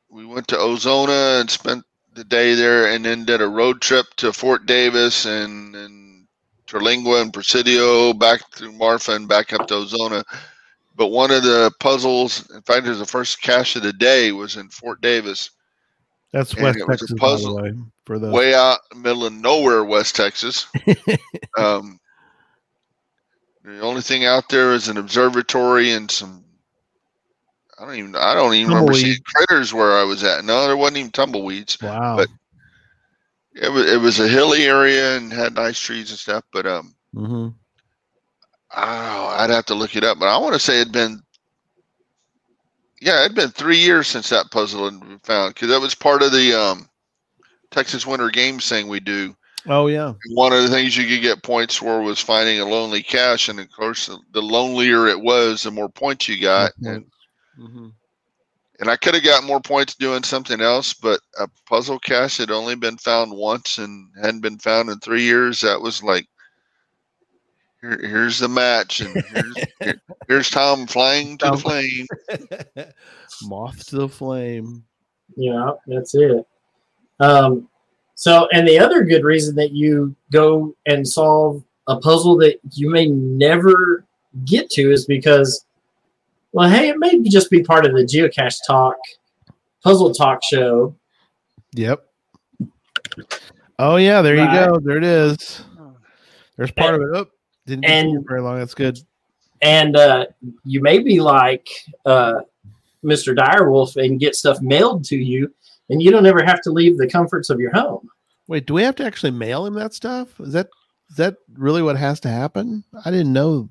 We went to Ozona and spent the day there, and then did a road trip to Fort Davis and and Terlingua and Presidio, back through Marfa and back up to Ozona. But one of the puzzles, in fact, it was the first cache of the day, was in Fort Davis, That's West it was a Texas, by the way. For the way out in the middle of nowhere, West Texas. um, the only thing out there is an observatory and some. I don't even. I don't even remember seeing critters where I was at. No, there wasn't even tumbleweeds. wow. but- It was. It was a hilly area and had nice trees and stuff. But um, hmm I don't know. I'd have to look it up. But I want to say it'd been. Yeah, it'd been three years since that puzzle had been found because that was part of the um, Texas Winter Games thing we do. Oh yeah. one of the things you could get points for was finding a lonely cache, and of course, the, the lonelier it was, the more points you got. More And, hmm and I could have got more points doing something else, but a puzzle cache had only been found once and hadn't been found in three years. That was like, here, here's the match, and here's, here- here's Tom flying to the flame. Moth to the flame. Yeah, that's it. Um, so, and the other good reason that you go and solve a puzzle that you may never get to is because, well, hey, it may just be part of the Geocache Talk puzzle talk show. Yep. Oh yeah, there Right. you go. There it is. There's part of it. Oh, didn't and- to very long. That's good. And uh, you may be like uh, Mr. Direwolf and get stuff mailed to you, and you don't ever have to leave the comforts of your home. Wait, do we have to actually mail him that stuff? Is that is that really what has to happen? I didn't know.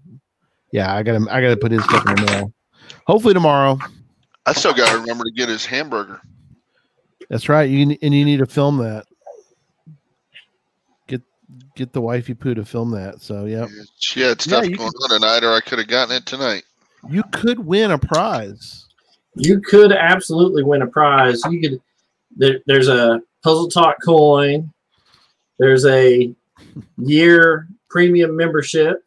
Yeah, I gotta I gotta put his stuff in the mail. Hopefully tomorrow. I still got to remember to get his hamburger. That's right. You and you need to film that. Get get the wifey poo to film that. So yeah, She had stuff you going on tonight, or I could have gotten it tonight. you could win a prize. you could absolutely win a prize. You could. There, there's a puzzle talk coin. There's a year premium membership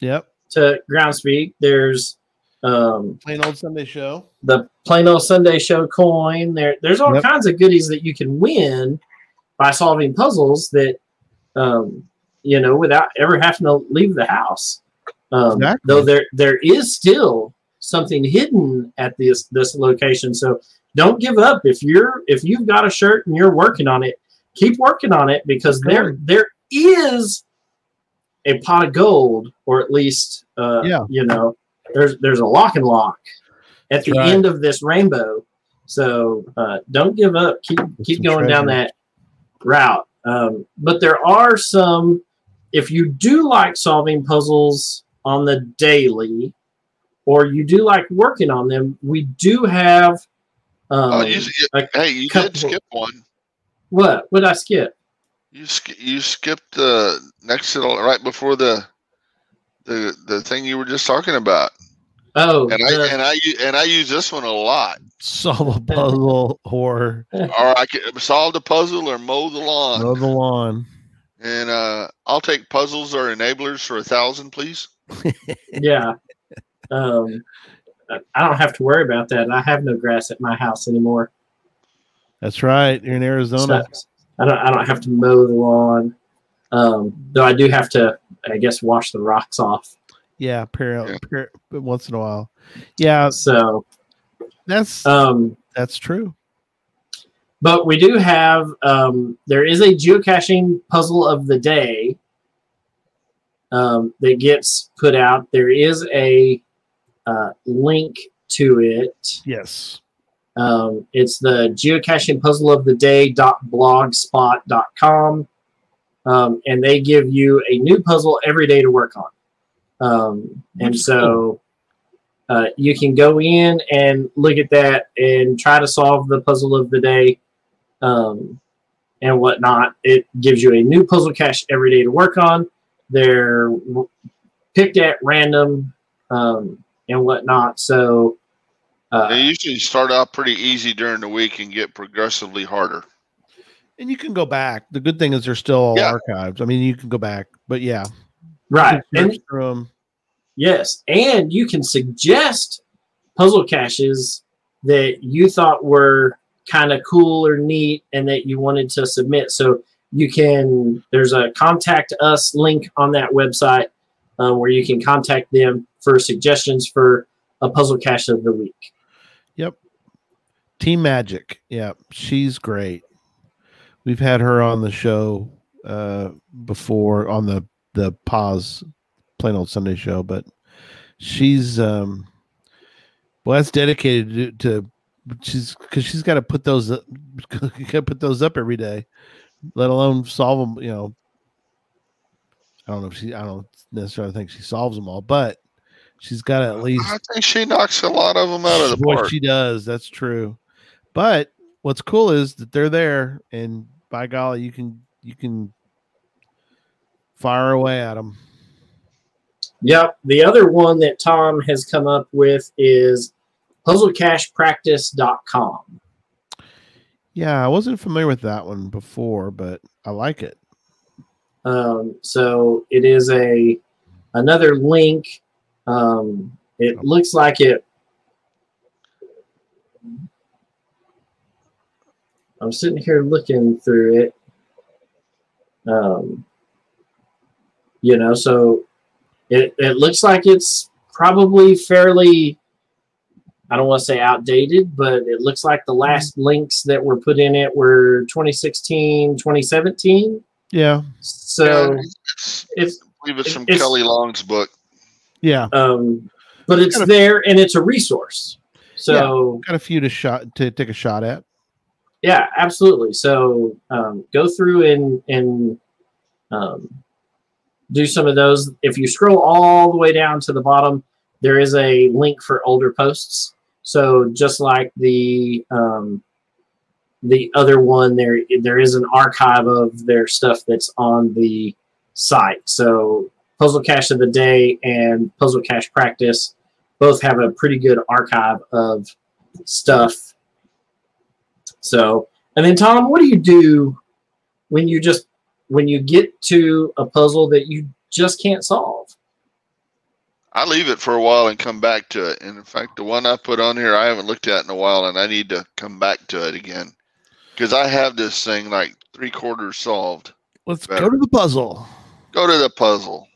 Yep. to Ground Groundspeak. There's um, Plain old Sunday show. the plain old Sunday show coin. There, there's all Yep. kinds of goodies that you can win by solving puzzles that, um, you know, without ever having to leave the house. Um, Exactly. Though there, there is still something hidden at this this location. So don't give up. If you're if you've got a shirt and you're working on it, keep working on it because Keep there there is a pot of gold, or at least uh, Yeah. you know, there's there's a lock and lock at the Right. end of this rainbow. So uh, don't give up. Keep keep some going down that route. Um, but there are some. If you do like solving puzzles on the daily, or you do like working on them, we do have. Um, oh, you, a hey, you couple- did skip one. what? What did I skip? You sk- you skipped the next to the, right before the the the thing you were just talking about, Oh, and I the- and I u- and I use this one a lot. Solve a puzzle or Or I can solve the puzzle or mow the lawn, mow the lawn. And uh, I'll take puzzles or enablers for a thousand, please. yeah. Um, I don't have to worry about that. I have no grass at my house anymore. That's right. You're in Arizona. So I don't. I don't have to mow the lawn. Um, though I do have to, I guess, wash the rocks off. Yeah, per, per, once in a while. Yeah, So, that's um, that's true. But we do have. Um, there is a geocaching puzzle of the day um, that gets put out. There is a uh, link to it. Yes. Um, it's the geocaching puzzle of the day blogspot.com. Um, and they give you a new puzzle every day to work on. Um, and so uh, you can go in and look at that and try to solve the puzzle of the day um, and whatnot. It gives you a new puzzle cache every day to work on. They're picked at random um, and whatnot. So uh, They usually start out pretty easy during the week and get progressively harder. And you can go back. The good thing is they're still all Yeah. archived. I mean, you can go back, but yeah. right. And search through 'em. Yes, and you can suggest puzzle caches that you thought were kind of cool or neat and that you wanted to submit. So you can, there's a contact us link on that website uh, where you can contact them for suggestions for a puzzle cache of the week. Yep. Team Magic. Yeah, she's great. We've had her on the show uh, before on the the pause plain old Sunday show, but she's um well that's dedicated to, to she's because she's got to put those up, got to put those up every day, let alone solve them. You know, I don't know if she I don't necessarily think she solves them all, but she's got to at least I think she knocks a lot of them out of the Boy, park. she does. That's true. But what's cool is that they're there, and by golly, you can you can fire away at them. Yep. The other one that Tom has come up with is puzzlecachepractice.com. Yeah, I wasn't familiar with that one before, but I like it. Um, so it is a another link. Um, it looks like it. I'm sitting here looking through it. Um, you know, so it, it looks like it's probably fairly I don't want to say outdated, but it looks like the last links that were put in it were 2016, 2017. Yeah, So Yeah, it's, it's I believe it's from it's- Kelly Long's book. yeah. um but it's Kind of- there and it's a resource. So Got a few to shot to take a shot at. yeah, absolutely. So um, go through and and um, do some of those. If you scroll all the way down to the bottom, there is a link for older posts. So just like the um, the other one, there there is an archive of their stuff that's on the site. So Puzzle Cache of the Day and Puzzle Cache Practice both have a pretty good archive of stuff. So, and then Tom, what do you do when you just when you get to a puzzle that you just can't solve? I leave it for a while and come back to it. And in fact, the one I put on here, I haven't looked at in a while, and I need to come back to it again because I have this thing like three quarters solved. Let's Better. go to the puzzle. Go to the puzzle.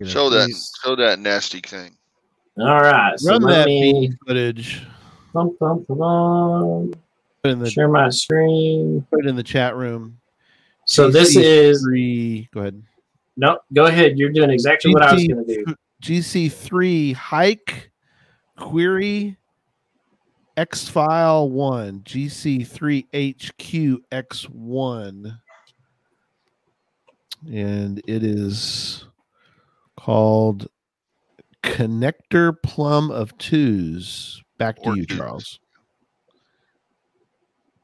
You know, Show that. please Show that nasty thing. All right, so Run that me footage. bum, bum, bum, bum, Put in the share my screen. put it in the chat room. So this is. Go ahead. no. Go ahead. You're doing exactly what I was going to do. GC three hike query X file one GC three HQ X one, and it is called connector plum of twos. Back to you. Charles.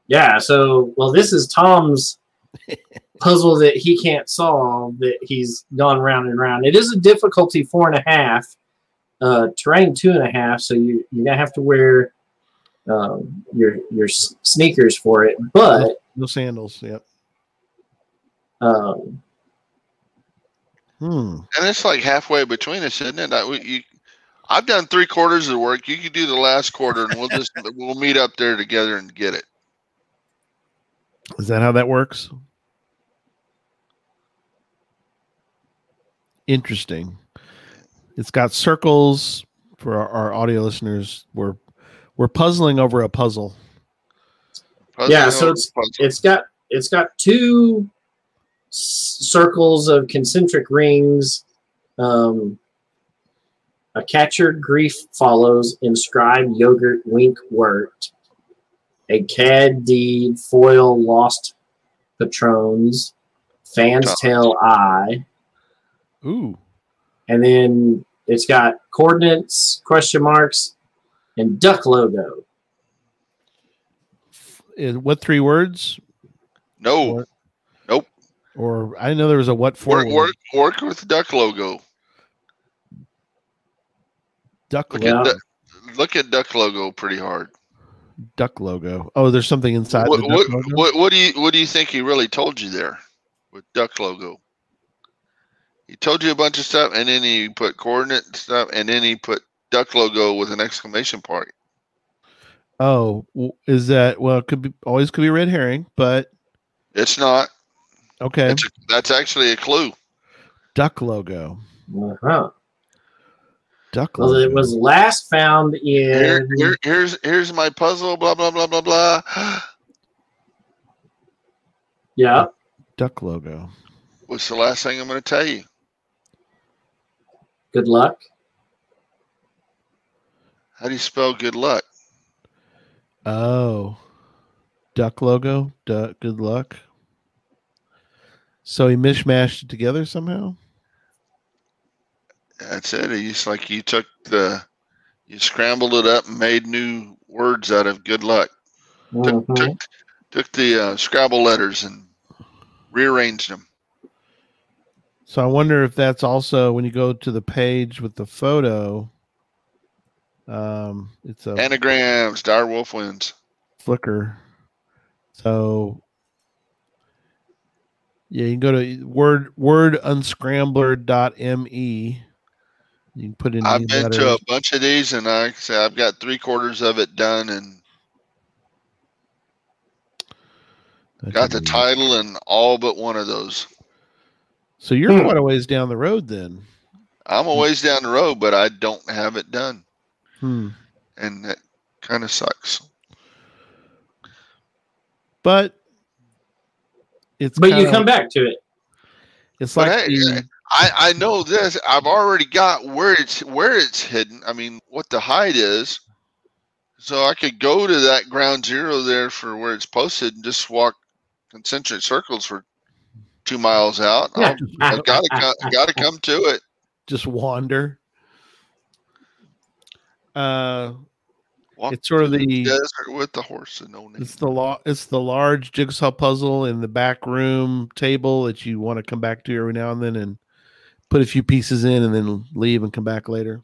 Yeah. So well, this is Tom's puzzle that he can't solve that he's gone round and round. It is a difficulty four and a half, uh, terrain two and a half. So you you're gonna have to wear um, your your sneakers for it, but No sandals. Yep. um, Hmm. And it's like halfway between us, isn't it? I, we- you, I've done three quarters of the work. You could do the last quarter, and we'll just we'll meet up there together and get it. Is that how that works? Interesting. It's got circles for our, our audio listeners. We're we're puzzling over a puzzle. Yeah, so it's- puzzle. it's got it's got two s- circles of concentric rings. Um, a catcher grief follows. Inscribed yogurt wink worked. A cad deed foil lost patrons. Fans Tough. tell I. Ooh. And then it's got coordinates, question marks, and duck logo. What three words? no Nope. Or I know there was a what for work work work with duck logo. duck Look logo. At du- look at duck logo pretty hard. Duck logo. Oh, there's something inside What, the duck what, logo. what what do you what do you think he really told you there with duck logo? he told you a bunch of stuff, and then he put coordinate stuff, and then he put duck logo with an exclamation point. Oh, is that well? It could be always could be red herring, but It's not. okay. It's that's actually a clue. Duck logo. Uh-huh. Duck Well, it was last found Here, in. here, here's here's my puzzle. Blah blah blah blah blah. Yeah. duck logo. What's the last thing I'm going to tell you? Good luck. How do you spell good luck? Oh, duck logo. Duck. Good luck. So he mishmashed it together somehow. That's it. It's like you took the, you scrambled it up and made new words out of good luck. Took, Mhm. took, took the uh, Scrabble letters and rearranged them. So I wonder if that's also when you go to the page with the photo. Um, it's a Anagrams. Dire Wolf wins. Flickr. So yeah, you can go to word word unscrambler.me. You can put in I've any been to a bunch of these, and I say I've got three quarters of it done, and That's got the amazing. title and all but one of those. So you're Hmm. quite a ways down the road then. I'm a ways down the road, but I don't have it done, Hmm. and that kind of sucks. But it's But you kinda- come back to it. It's But like hey, the, I, I know this. I've already got where it's where it's hidden. I mean, what the height is. So I could go to that ground zero there for where it's posted and just walk concentric circles for two miles out. I'll- I've got to got to come to it. just wander. Uh, Walk It's sort of through the- desert with the horse and no name. it's the law. It's the large jigsaw puzzle in the back room table that you want to come back to every now and then and put a few pieces in and then leave and come back later.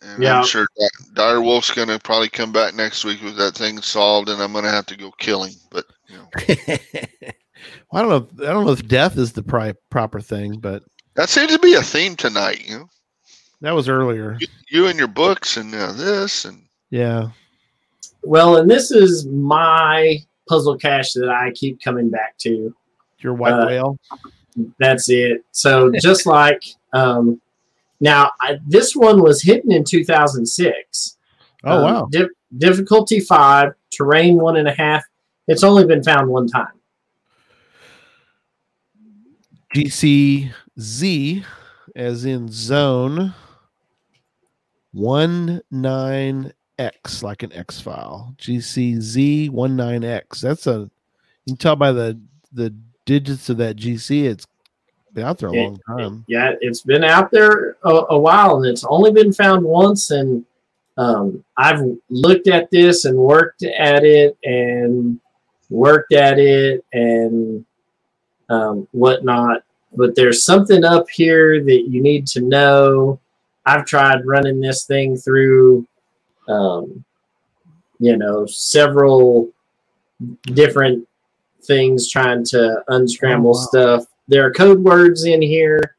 And Yeah. I'm sure Dire Wolf's going to probably come back next week with that thing solved, and I'm going to have to go kill him. But you know, well, I don't know. If, I don't know if death is the pri- proper thing, but that seems to be a theme tonight. You know, that was earlier. you, you and your books and uh, this and Yeah. Well, and this is my puzzle cache that I keep coming back to. Your white Uh, whale. That's it. So just like um, now, I, this one was hidden in 2006. Oh Um, wow. dif- difficulty five, terrain one and a half. It's only been found one time. GCZ, as in zone one nine X, like an X file. GCZ one nine X. That's a. You can tell by the the digits of that GC. It's been out there a It- long time. Yeah, it's been out there a, a while, and it's only been found once. And um, I've looked at this and worked at it and worked at it and um, whatnot. But there's something up here that you need to know. I've tried running this thing through, um, you know, several different things trying to unscramble Oh, wow. stuff. There are code words in here,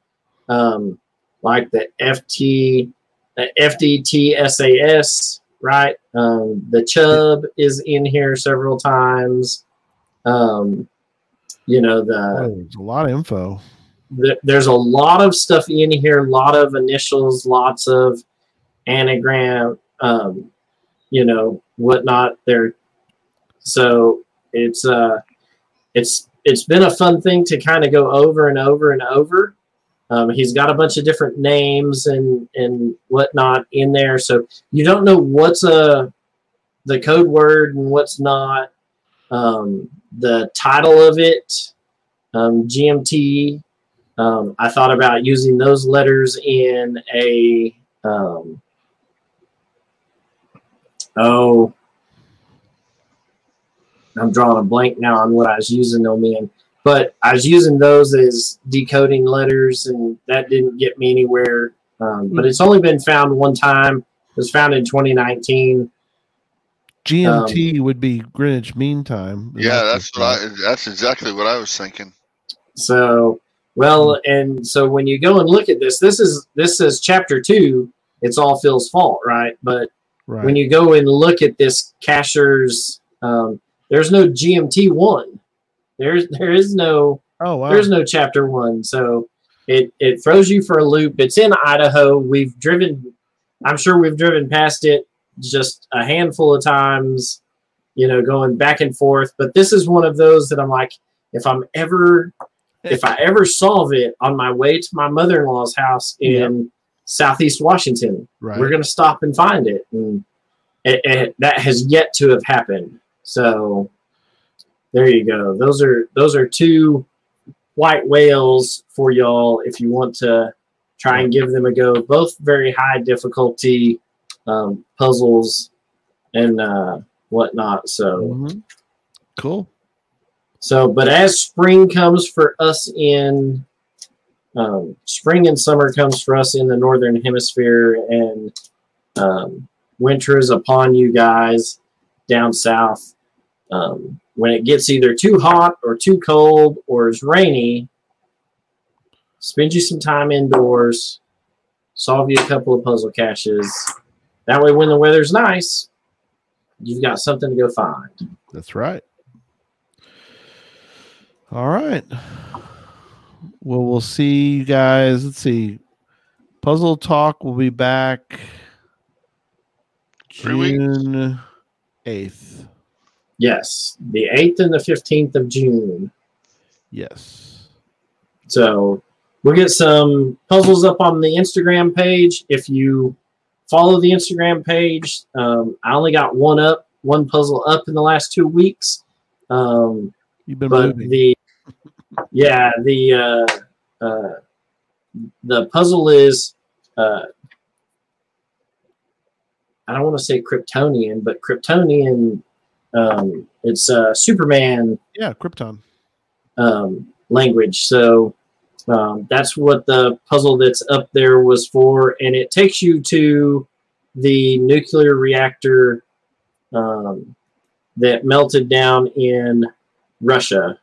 um, like the FT, the FDTSAS, right? Um, the chub is in here several times. Um, you know, the there's a lot of info. th- there's a lot of stuff in here, a lot of initials, lots of anagram, um, you know, whatnot. There, so it's uh, it's it's been a fun thing to kind of go over and over and over. Um, he's got a bunch of different names and and whatnot in there, so you don't know what's a the code word and what's not. Um, the title of it, um, GMT, um, I thought about using those letters in a um, oh, I'm drawing a blank now on what I was using them in, but I was using those as decoding letters, and that didn't get me anywhere. Um, but it's only been found one time. It was found in 2019. GMT would be Greenwich Mean Time. yeah, that's what I. That's exactly what I was thinking. So, well, and so when you go and look at this, this is this is chapter two. It's all Phil's fault, right? But Right. when you go and look at this cacher's, um, there's no GMT one. There's there is no oh wow. there's no chapter one. So it it throws you for a loop. It's in Idaho. We've driven. I'm sure we've driven past it just a handful of times. You know, going back and forth. But this is one of those that I'm like, if I'm ever if I ever solve it on my way to my mother in law's house in Southeast Washington, right. we're going to stop and find it. And it, it, that has yet to have happened. So there you go. Those are those are two white whales for y'all if you want to try and give them a go. Both very high difficulty um, puzzles and uh, whatnot. So. Mhm. Cool. So, but as spring comes for us in um, spring and summer comes for us in the northern hemisphere, and um, winter is upon you guys down south. Um, when it gets either too hot or too cold or is rainy, spend you some time indoors, solve you a couple of puzzle caches. That way, when the weather's nice, you've got something to go find. That's right. All right. Well, we'll see you guys. Let's see. Puzzle Talk will be back Three weeks. June 8th. Yes, the 8th and the 15th of June. Yes. So we'll get some puzzles up on the Instagram page. If you follow the Instagram page, um, I only got one up, one puzzle up in the last two weeks. Um, You've been but moving. the yeah the uh, uh, the puzzle is uh, I don't want to say Kryptonian, but Kryptonian. Um, it's uh, Superman yeah, Krypton. um, language. So um, that's what the puzzle that's up there was for, and it takes you to the nuclear reactor um, that melted down in Russia.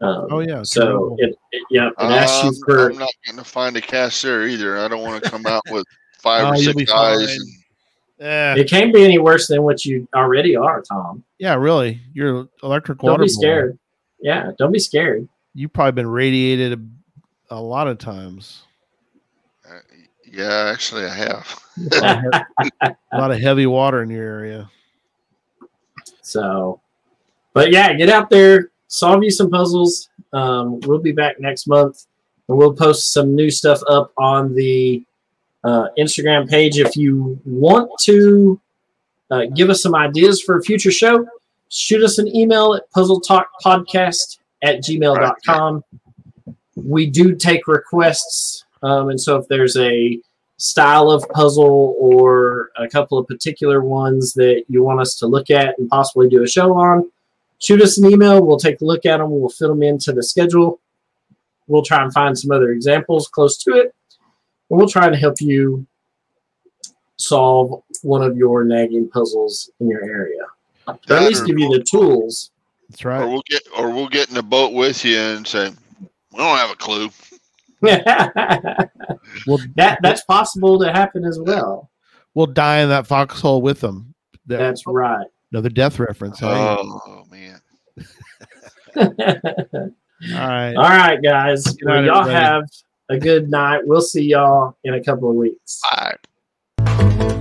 Um, Oh, yeah, So it, it yeah it asks you Um, for I'm not going to find a cache there either. I don't want to come out with five Oh, or you'll six be guys. Fine. And, Yeah. it can't be any worse than what you already are, Tom. yeah, really. You're electric water. Don't water. be boy. scared. Yeah, don't be scared. You've probably been radiated a, a lot of times. uh, yeah, actually, I have. A lot of a lot of heavy water in your area. So, but yeah, get out there, solve you some puzzles. Um, we'll be back next month, and we'll post some new stuff up on the uh, Instagram page. If you want to uh, give us some ideas for a future show, shoot us an email at puzzletalkpodcast at gmail.com. We do take requests, um, and so if there's a style of puzzle or a couple of particular ones that you want us to look at and possibly do a show on, shoot us an email. We'll take a look at them. We'll fit them into the schedule. We'll try and find some other examples close to it. And we'll try to help you solve one of your nagging puzzles in your area. Or at least give you the tools. That's right. Or we'll get, or we'll get in the boat with you and say, we don't have a clue. that We'll, that's possible to happen as well. we'll die in that foxhole with them. That- That's right. another death reference. hey? Oh man. All right. All right, guys. Well, y'all everybody. have a good night. We'll see y'all in a couple of weeks. Bye.